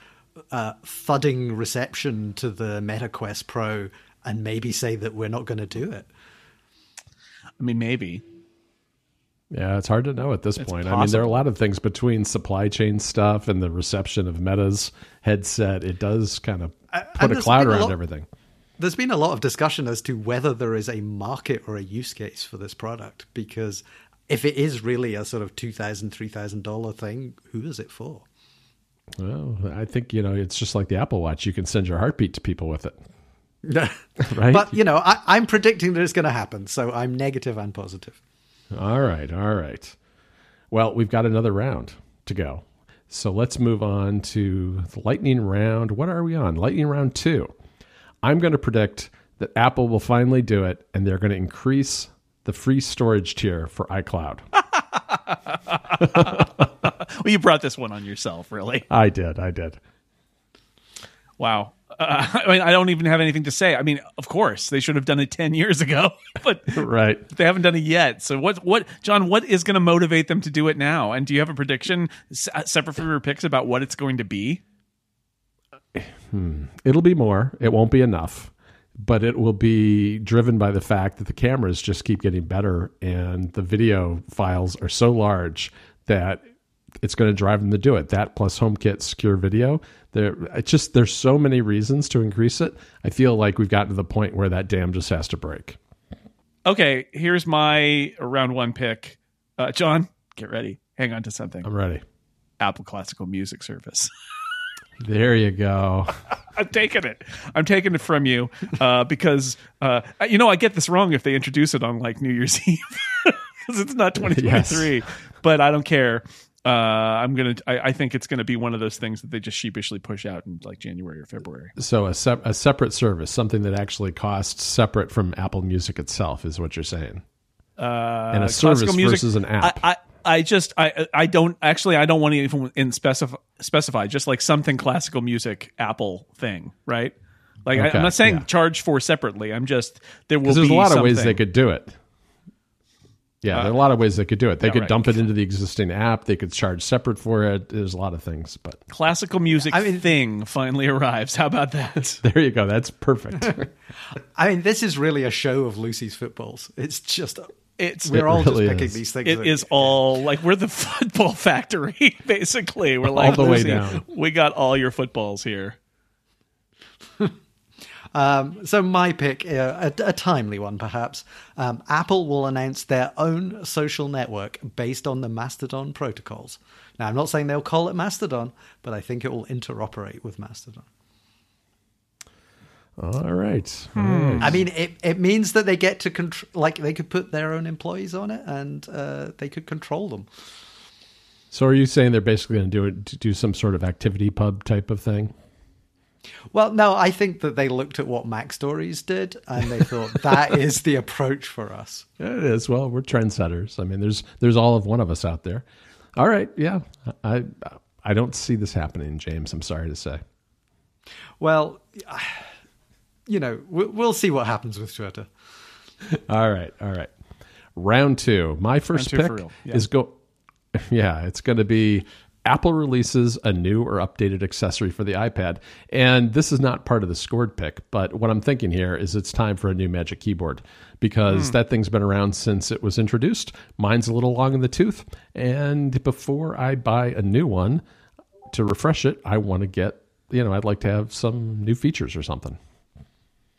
uh, thudding reception to the Meta Quest Pro and maybe say that we're not going to do it. I mean, maybe. Yeah, it's hard to know at this point. I mean, there are a lot of things between supply chain stuff and the reception of Meta's headset. It does kind of and put a cloud been a around lot- everything. There's been a lot of discussion as to whether there is a market or a use case for this product because if it is really a sort of $2,000, $3,000 thing, who is it for? Well, I think you know it's just like the Apple Watch. You can send your heartbeat to people with it, right? But, you know, I, I'm predicting that it's going to happen, so I'm negative and positive. All right, all right. Well, we've got another round to go. So let's move on to the lightning round. What are we on? Lightning round two. I'm going to predict that Apple will finally do it and they're going to increase the free storage tier for iCloud. Well, you brought this one on yourself, really. I did, I did. Wow. Uh, I mean, I don't even have anything to say. I mean, of course, they should have done it 10 years ago, but right. they haven't done it yet. So what what John, what is going to motivate them to do it now? And do you have a prediction s- separate from your picks about what it's going to be? It'll be more. It won't be enough, but it will be driven by the fact that the cameras just keep getting better and the video files are so large that it's going to drive them to do it. That plus HomeKit secure video. There, it's just there's so many reasons to increase it. I feel like we've gotten to the point where that dam just has to break. Okay, here's my round 1 pick. Uh, John, get ready. Hang on to something. I'm ready. Apple Classical Music Service. There you go. I'm taking it. I'm taking it from you uh, because uh, you know I get this wrong if they introduce it on like New Year's Eve because it's not 2023. But I don't care. Uh, I'm gonna. I, I think it's gonna be one of those things that they just sheepishly push out in like January or February. So a, sep- a separate service, something that actually costs separate from Apple Music itself, is what you're saying. Uh, And a service classical music- versus an app. I, I, I just I I don't actually I don't want to even in specify specify just like something classical music Apple thing right. Like I, Okay, I'm not saying yeah. charge for separately. I'm just there will Because be there's a lot of ways they could do it. Yeah, there are a uh, lot of ways they could do it. They yeah, could right. dump it into the existing app. They could charge separate for it. There's a lot of things, but classical music I mean- thing finally arrives. How about that? there you go. That's perfect. I mean, this is really a show of Lucy's footballs. It's just It's we're all really just picking is. these things. it that- is all like we're the football factory basically. We're like the way down. We got all your footballs here. Um, so my pick, uh, a, a timely one perhaps. Um, Apple will announce their own social network based on the Mastodon protocols. Now, I'm not saying they'll call it Mastodon, but I think it will interoperate with Mastodon. All right. Hmm. I mean, it, it means that they get to control, like they could put their own employees on it and uh, they could control them. So are you saying they're basically going to do it to do some sort of ActivityPub type of thing? Well, no, I think that they looked at what MacStories did and they thought that is the approach for us. It is. Well, we're trendsetters. I mean, there's there's all of one of us out there. All right. Yeah. I I don't see this happening, James. I'm sorry to say. Well, you know, we- we'll see what happens with Twitter. All right, all right. Round two. My first two pick for real, yeah. is go. Yeah, it's going to be Apple releases a new or updated accessory for the iPad, and this is not part of the scored pick. But what I'm thinking here is it's time for a new Magic Keyboard because hmm. that thing's been around since it was introduced. Mine's a little long in the tooth, and before I buy a new one to refresh it, I want to get. You know, I'd like to have some new features or something.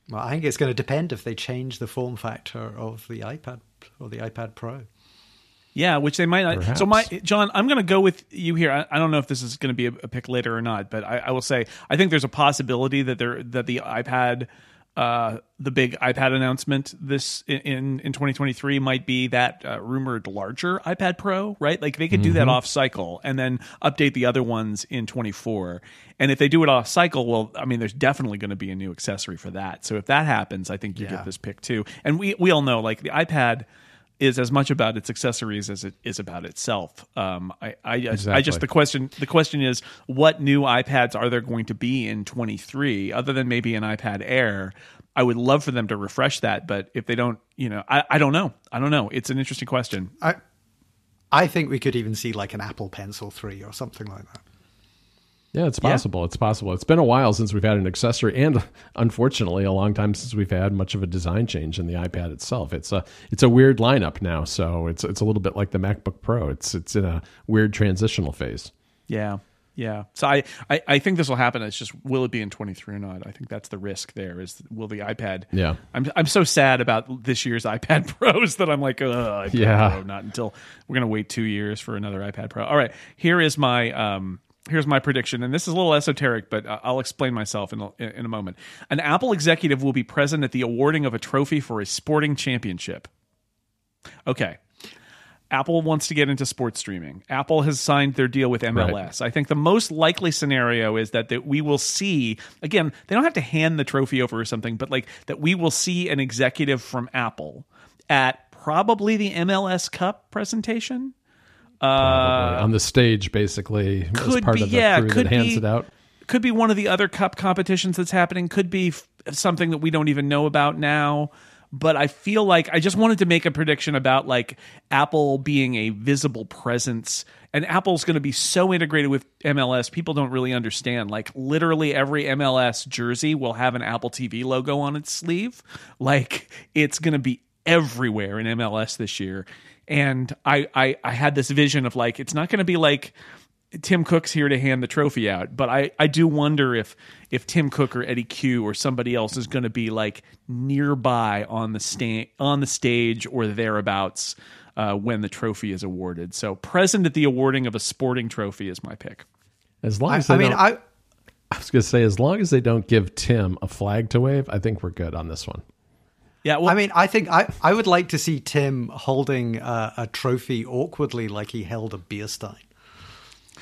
Well, I think it's going to depend if they change the form factor of the iPad or the iPad Pro. Yeah, which they might not. Perhaps. So, my John, I'm going to go with you here. I, I don't know if this is going to be a, a pick later or not, but I, I will say I think there's a possibility that there that the iPad, uh, the big iPad announcement this in in 2023 might be that uh, rumored larger iPad Pro, right? Like they could do that off cycle and then update the other ones in 24. And if they do it off cycle, well, I mean, there's definitely going to be a new accessory for that. So if that happens, I think you Yeah. get this pick too. And we we all know like the iPad is as much about its accessories as it is about itself. Um, I, I, just, I just the question the question is what new iPads are there going to be in 23 other than maybe an iPad Air? I would love for them to refresh that, but if they don't, you know, I, I don't know. I don't know. It's an interesting question. I, I think we could even see like an Apple Pencil 3 or something like that. Yeah, it's possible. It's possible. It's been a while since we've had an accessory, and unfortunately, a long time since we've had much of a design change in the iPad itself. It's a it's a weird lineup now, so it's it's a little bit like the MacBook Pro. It's it's in a weird transitional phase. Yeah. Yeah. So I, I, I think this will happen. It's just will it be in 23 or not? I think that's the risk there is will the iPad. Yeah. I'm I'm so sad about this year's iPad Pros that I'm like, Yeah. Pro, not until we're gonna wait two years for another iPad Pro. All right, here is my um here's my prediction, and this is a little esoteric, but I'll explain myself in a, in a moment. An Apple executive will be present at the awarding of a trophy for a sporting championship. Okay. Apple wants to get into sports streaming. Apple has signed their deal with MLS. I think the most likely scenario is that, that we will see again, they don't have to hand the trophy over or something, but like that we will see an executive from Apple at probably the MLS Cup presentation. Probably. on the stage, basically, as Uh, could part be- of the yeah, crew could that hands be- it out. could be one of the other cup competitions that's happening. Could be f- something that we don't even know about now. But I feel like I just wanted to make a prediction about like Apple being a visible presence, and Apple's going to be so integrated with MLS. People don't really understand. Like literally every MLS jersey will have an Apple TV logo on its sleeve. Like it's going to be everywhere in MLS this year. And I, I, I had this vision of like it's not going to be like Tim Cook's here to hand the trophy out, but I, I do wonder if if Tim Cook or Eddy Cue or somebody else is going to be like nearby on the sta- on the stage or thereabouts uh, when the trophy is awarded. So present at the awarding of a sporting trophy is my pick. As long I, as they I mean, I I was going to say, as long as they don't give Tim a flag to wave, I think we're good on this one. Yeah, well, I mean, I think I, I would like to see Tim holding uh, a trophy awkwardly like he held a beer stein.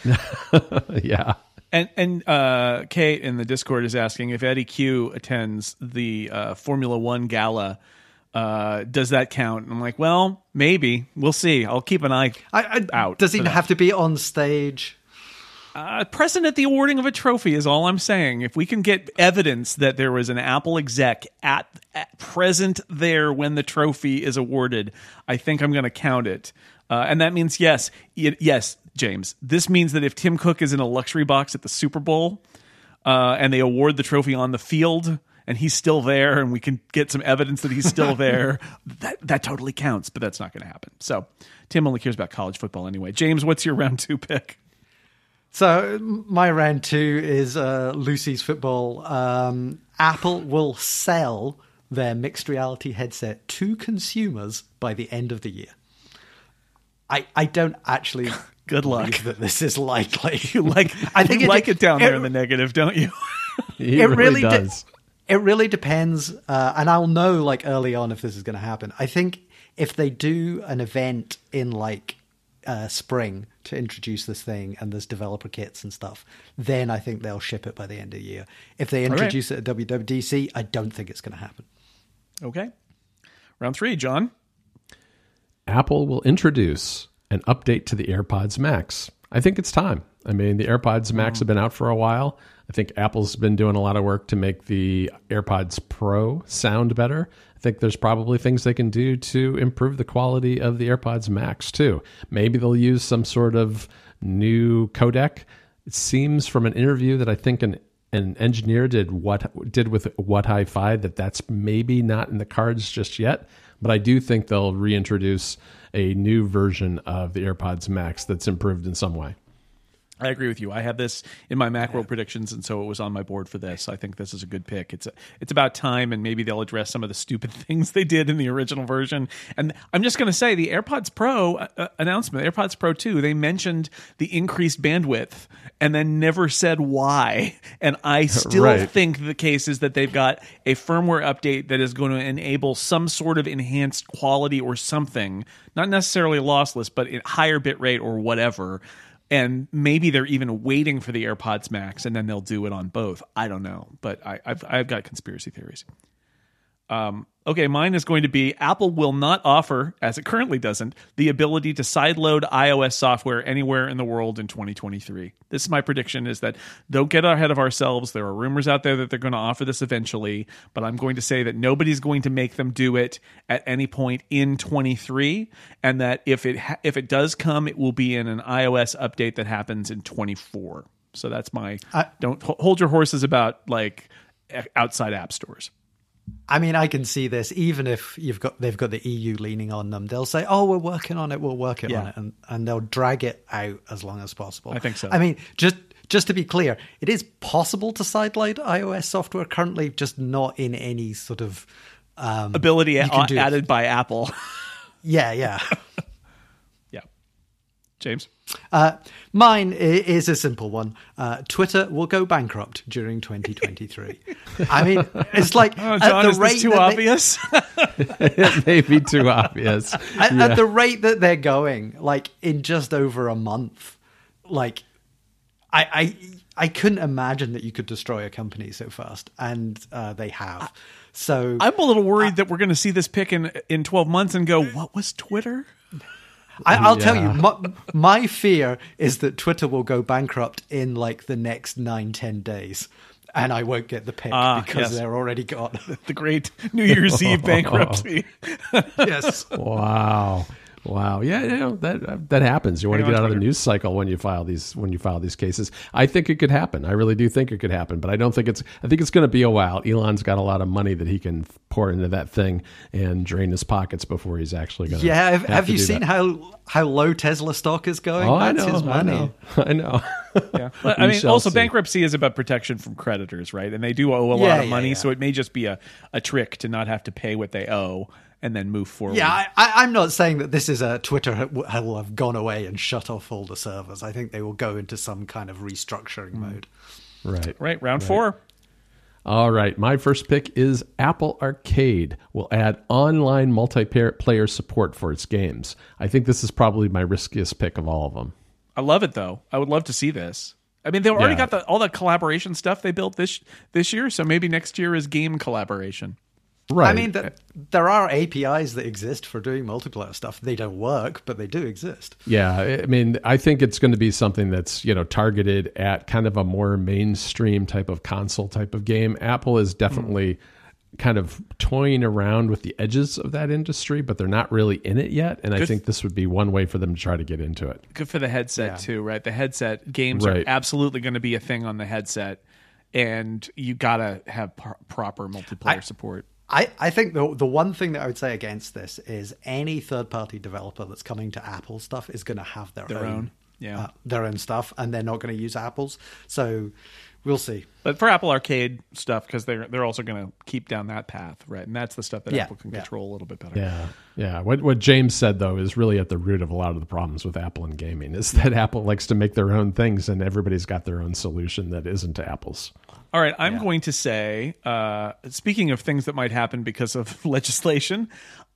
yeah. And and uh, Kate in the Discord is asking if Eddy Cue attends the uh, Formula One gala. Uh, does that count? And I'm like, well, maybe. We'll see. I'll keep an eye I, I, out. Does he for have to be on stage? Uh, present at the awarding of a trophy is all I'm saying. If we can get evidence that there was an Apple exec at, at present there when the trophy is awarded, I think I'm going to count it. Uh, and that means yes, y- yes, James. This means that if Tim Cook is in a luxury box at the Super Bowl uh, and they award the trophy on the field and he's still there and we can get some evidence that he's still there, that that totally counts. But that's not going to happen. So Tim only cares about college football anyway. James, what's your round two pick? So my round two is uh, Lucy's football. Um, Apple will sell their mixed reality headset to consumers by the end of the year. I I don't actually Good luck. believe that this is likely. You like I think you it- like it down there in the negative, don't you? He it really, really de- does. it really depends, uh, and I'll know like early on if this is going to happen. I think if they do an event in like uh, spring to introduce this thing, and there's developer kits and stuff, then I think they'll ship it by the end of the year. If they right. introduce it at WWDC, I don't think it's going to happen. okay. Round three, John. Apple will introduce an update to the AirPods Max. I think it's time. I mean, the AirPods Max have been out for a while. I think Apple's been doing a lot of work to make the AirPods Pro sound better. I think there's probably things they can do to improve the quality of the AirPods Max too. Maybe they'll use some sort of new codec. It seems from an interview that I think an an engineer did what did with what hi-fi that that's maybe not in the cards just yet but i do think they'll reintroduce a new version of the airpods max that's improved in some way I agree with you. I have this in my macro predictions, and so it was on my board for this. I think this is a good pick. It's a, it's about time, and maybe they'll address some of the stupid things they did in the original version. And I'm just going to say the AirPods Pro uh, announcement, AirPods Pro 2, they mentioned the increased bandwidth and then never said why. And I still Right. think the case is that they've got a firmware update that is going to enable some sort of enhanced quality or something, not necessarily lossless, but higher bit rate or whatever. And maybe they're even waiting for the AirPods Max, and then they'll do it on both. I don't know, but I, I've I've got conspiracy theories. Um, okay, mine is going to be Apple will not offer, as it currently doesn't, the ability to sideload iOS software anywhere in the world in 2023. This is my prediction: is that don't get ahead of ourselves. There are rumors out there that they're going to offer this eventually, but I'm going to say that nobody's going to make them do it at any point in 23, and that if it ha- if it does come, it will be in an iOS update that happens in 24. So that's my I- don't ho- hold your horses about like outside app stores. I mean, I can see this. Even if you've got they've got the EU leaning on them, they'll say, "Oh, we're working on it. We'll work it on it," and and they'll drag it out as long as possible. I think so. I mean, just just to be clear, it is possible to sideload iOS software currently, just not in any sort of um, ability you can a- added by Apple. Yeah, yeah. yeah. James. Uh, mine is a simple one. Uh, Twitter will go bankrupt during 2023. I mean, it's like Oh, at the is rate this too that they- obvious? it may be too obvious at, Yeah. at the rate that they're going, like in just over a month, like I I I couldn't imagine that you could destroy a company so fast, and uh, they have. So I'm a little worried that we're going to see this pick in in 12 months and go, "What was Twitter?" I, I'll tell you, my, my fear is that Twitter will go bankrupt in like the next nine, ten days, and I won't get the pick Ah, because yes. they're already got The great New Year's Eve bankruptcy. yes. Wow. Wow. Yeah, you know, that uh, that happens. You want to get on out of the news cycle when you file these when you file these cases. I think it could happen. I really do think it could happen, but I don't think it's I think it's going to be a while. Elon's got a lot of money that he can pour into that thing and drain his pockets before he's actually going to Yeah. Have, have, have to you do seen that. how how low Tesla stock is going? Oh, I That's know. his money. I know. I know. Yeah. Well, I mean, also see. bankruptcy is about protection from creditors, right? And they do owe a lot Yeah, of yeah, money, yeah. so it may just be a, a trick to not have to pay what they owe and then move forward. Yeah, I, I, I'm not saying that this is a Twitter will have gone away and shut off all the servers. I think they will go into some kind of restructuring Hmm. mode. Right. Right, round four. All right, my first pick is Apple Arcade will add online multiplayer support for its games. I think this is probably my riskiest pick of all of them. I love it though. I would love to see this. I mean, they already Yeah. got the, all the collaboration stuff they built this this year, so maybe next year is game collaboration. Right. I mean, th- there are APIs that exist for doing multiplayer stuff. They don't work, but they do exist. Yeah, I mean, I think it's going to be something that's you know targeted at kind of a more mainstream type of console type of game. Apple is definitely mm. kind of toying around with the edges of that industry, but they're not really in it yet. And I think this would be one way for them to try to get into it. Good for the headset Yeah. too, right? The headset games Right. are absolutely going to be a thing on the headset, and you gotta have pro- proper multiplayer I- support. I, I think the the one thing that I would say against this is any third party developer that's coming to Apple stuff is going to have their, Their own, own, yeah. uh, their own stuff, and they're not going to use Apple's. So we'll see. But for Apple Arcade stuff, because they're they're also going to keep down that path, right? And that's the stuff that Yeah, Apple can yeah. control a little bit better. Yeah, yeah. What what James said though is really at the root of a lot of the problems with Apple and gaming is that Apple likes to make their own things, and everybody's got their own solution that isn't Apple's. All right, I'm going to say, uh, speaking of things that might happen because of legislation,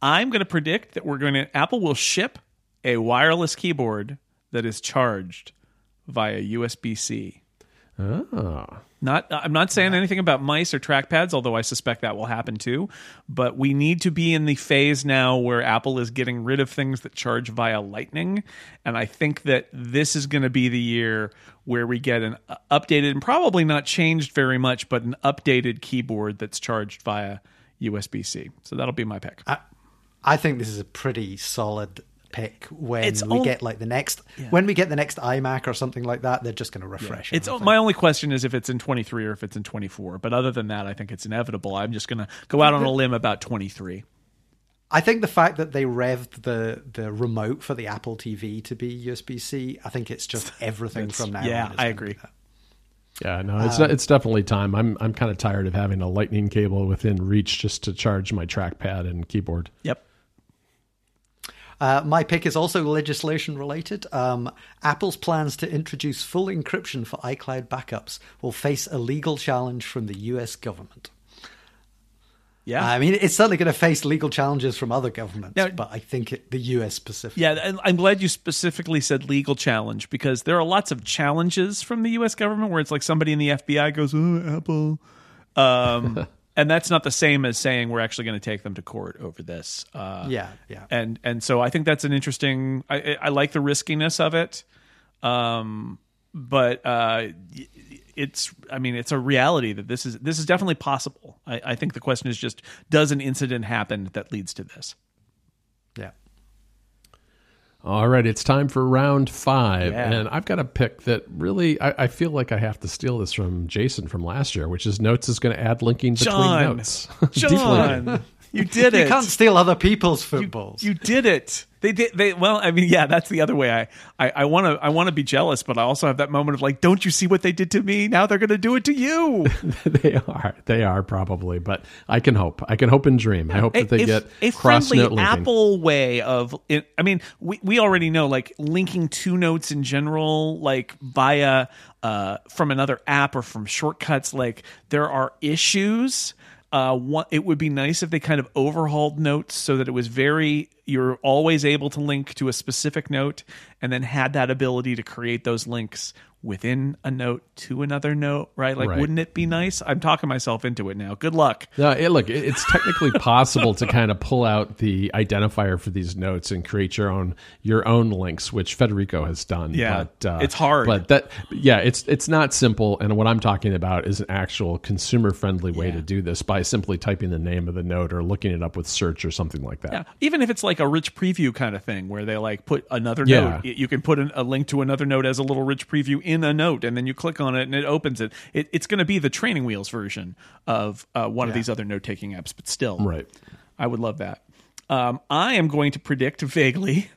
I'm going to predict that we're going to Apple will ship a wireless keyboard that is charged via USB C. Oh, Not, I'm not saying anything about mice or trackpads, although I suspect that will happen too. But we need to be in the phase now where Apple is getting rid of things that charge via Lightning, and I think that this is going to be the year where we get an uh, updated and probably not changed very much, but an updated keyboard that's charged via USB C. So that'll be my pick. I, I think this is a pretty solid pick when It's we on- get like the next when we get the next iMac or something like that. They're just going to refresh. It's everything. my only question is if it's in 23 or if it's in 24. But other than that, I think it's inevitable. I'm just going to go out on a limb about 23. I think the fact that they revved the the remote for the Apple TV to be USB C, I think it's just everything from now. yeah, on I agree. yeah. No, it's not um, it's definitely time. I'm I'm kind of tired of having a Lightning cable within reach just to charge my trackpad and keyboard. Yep. Uh, my pick is also legislation related. Um, Apple's plans to introduce full encryption for iCloud backups will face a legal challenge from the US government. Yeah. I mean, it's certainly going to face legal challenges from other governments, Now- but I think it, the US specifically. Yeah, I'm glad you specifically said legal challenge because there are lots of challenges from the U.S. government where it's like somebody in the FBI goes, "Oh, Apple," um, and that's not the same as saying we're actually going to take them to court over this. Uh, Yeah, yeah. and and so I think that's an interesting. I, I like the riskiness of it, um, but uh, it's. I mean, it's a reality that this is this is definitely possible. I, I think the question is just, does an incident happen that leads to this? yeah. All right, it's time for round five, Yeah. and I've got a pick that really I, I feel like I have to steal this from Jason from last year, which is Notes is going to add linking between John, notes. John, you did it. You can't steal other people's footballs. You did it. They did. They well. I mean, yeah. That's the other way. I I want to. I want to be jealous, but I also have that moment of like, don't you see what they did to me? Now they're going to do it to you. they are, they are probably, but I can hope. I can hope and dream. I hope that they a, get a friendly. Apple way of. It, I mean, we we already know like linking two notes in general, like via uh, from another app or from shortcuts. Like there are issues. Uh, one, it would be nice if they kind of overhauled notes so that it was very you're always able to link to a specific note and then had that ability to create those links within a note to another note, right? Like, Right. wouldn't it be nice? I'm talking myself into it now. Good luck. No, it, look, it- it's technically possible to kind of pull out the identifier for these notes and create your own your own links, which Federico has done. Yeah, but, uh, it's hard. But that, yeah, it's it's not simple. And what I'm talking about is an actual consumer friendly way to do this by simply typing the name of the note or looking it up with search or something like that. Yeah, even if it's like a rich preview kind of thing where they like put another Yeah. note, you can put an, a link to another note as a little rich preview in a note, and then you click on it and it opens it. it it's going to be the training wheels version of uh, one of these other note taking apps, but still, Right. I would love that. Um, I am going to predict vaguely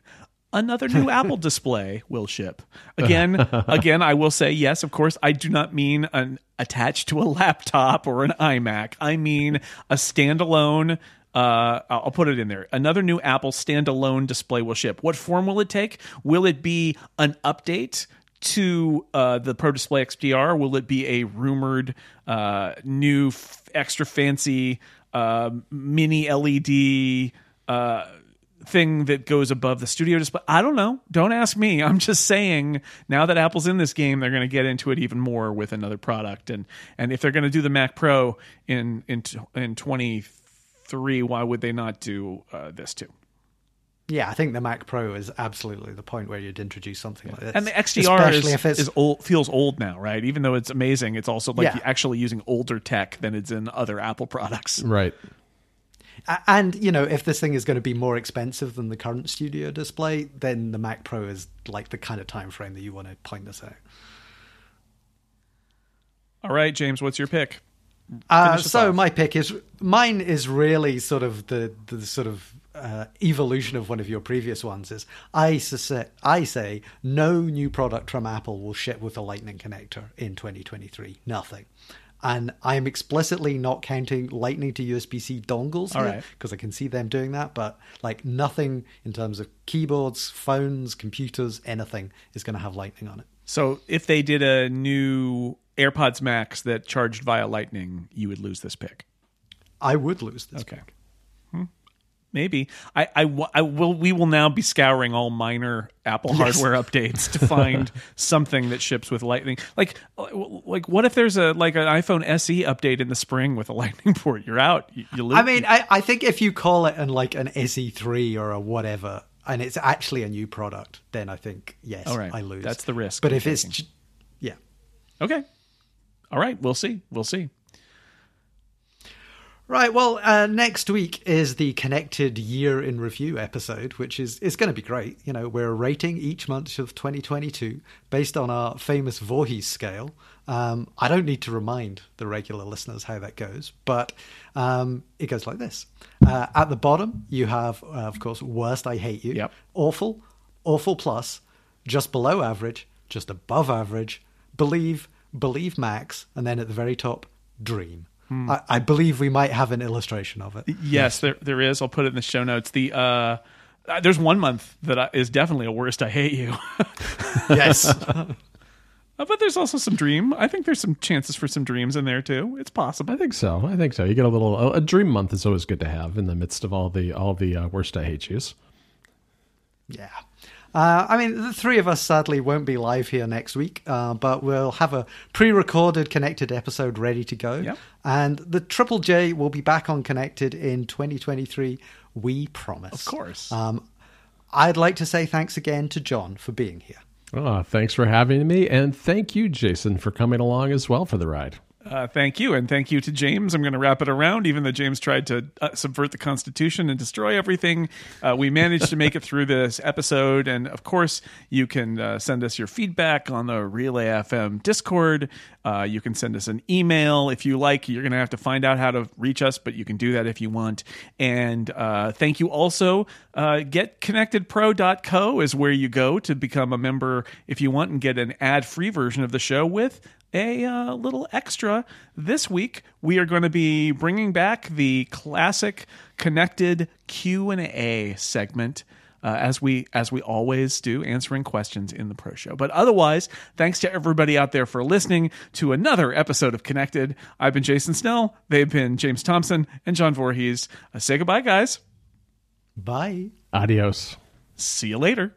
another new Apple display will ship. Again, again, I will say yes, of course. I do not mean an attached to a laptop or an iMac. I mean a standalone. Uh, I'll put it in there. Another new Apple standalone display will ship. What form will it take? Will it be an update to uh, the Pro Display XDR? Will it be a rumored uh, new, f- extra fancy uh, mini LED thing that goes above the studio display? I don't know. Don't ask me. I'm just saying. Now that Apple's in this game, they're going to get into it even more with another product, and and if they're going to do the Mac Pro in in in 23, why would they not do uh, this too? Yeah, I think the Mac Pro is absolutely the point where you'd introduce something like this. And the XDR Especially is, if it's is old, feels old now, right? Even though it's amazing, it's also like Yeah. actually using older tech than it's in other Apple products. Right. And you know, if this thing is going to be more expensive than the current Studio display, then the Mac Pro is like the kind of time frame that you want to point this out. All right, James, what's your pick? Uh, so off. my pick is mine is really sort of the the sort of uh, evolution of one of your previous ones. Is I say I say no new product from Apple will ship with a Lightning connector in 2023. Nothing. And I'm explicitly not counting Lightning to USB C dongles here right. because I can see them doing that, but like nothing in terms of keyboards, phones, computers, anything is going to have Lightning on it. So if they did a new AirPods Max that charged via Lightning, you would lose this pick. I would lose this. Okay. Hmm. Maybe I, I, I will. We will now be scouring all minor Apple hardware updates to find something that ships with Lightning. Like, like what if there's a like an iPhone SE update in the spring with a Lightning port? You're out. You, you lose. I mean, I, I think if you call it an like an SE3 or a whatever, and it's actually a new product, then I think yes, All right. I lose. That's the risk But I'm if it's, taking. j- yeah, okay. All right. We'll see. We'll see. Right. Well, uh, next week is the connected year in review episode, which is is going to be great. You know, we're rating each month of 2022 based on our famous Voorhees scale. Um, I don't need to remind the regular listeners how that goes, but um, it goes like this. Uh, at the bottom, you have, uh, of course, worst I hate you. Yep. awful, awful plus, just below average, just above average, believe, believe max, and then at the very top, dream. I, I believe we might have an illustration of it. Yes, there there is. I'll put it in the show notes. The uh, uh, there's one month that I, is definitely a worst. I hate you. yes. Uh, but there's also some dream. I think there's some chances for some dreams in there too. It's possible. I think so. I think so. You get a little a, a dream month is always good to have in the midst of all the all the uh, worst I hate yous. Yeah. Uh, I mean, the three of us sadly won't be live here next week, uh, but we'll have a pre recorded Connected episode ready to go. Yep. And the Triple J will be back on Connected in 2023. We promise. Of course. Um, I'd like to say thanks again to John for being here. Oh, thanks for having me, and thank you, Jason, for coming along as well for the ride. Uh, thank you, and thank you to James. I'm going to wrap it around. Even though James tried to uh, subvert the Constitution and destroy everything, uh, we managed to make it through this episode. And of course, you can uh, send us your feedback on the Relay FM Discord. Uh, you can send us an email if you like. You're going to have to find out how to reach us, but you can do that if you want. And uh, thank you also. GetConnectedPro.co is where you go to become a member if you want and get an ad-free version of the show with a uh, little extra this week we are going to be bringing back the classic connected q&a segment uh, as we as we always do answering questions in the pro show but otherwise thanks to everybody out there for listening to another episode of connected i've been jason snell they've been James Thomson and john Voorhees. Uh, say goodbye guys Bye. Adios. see you later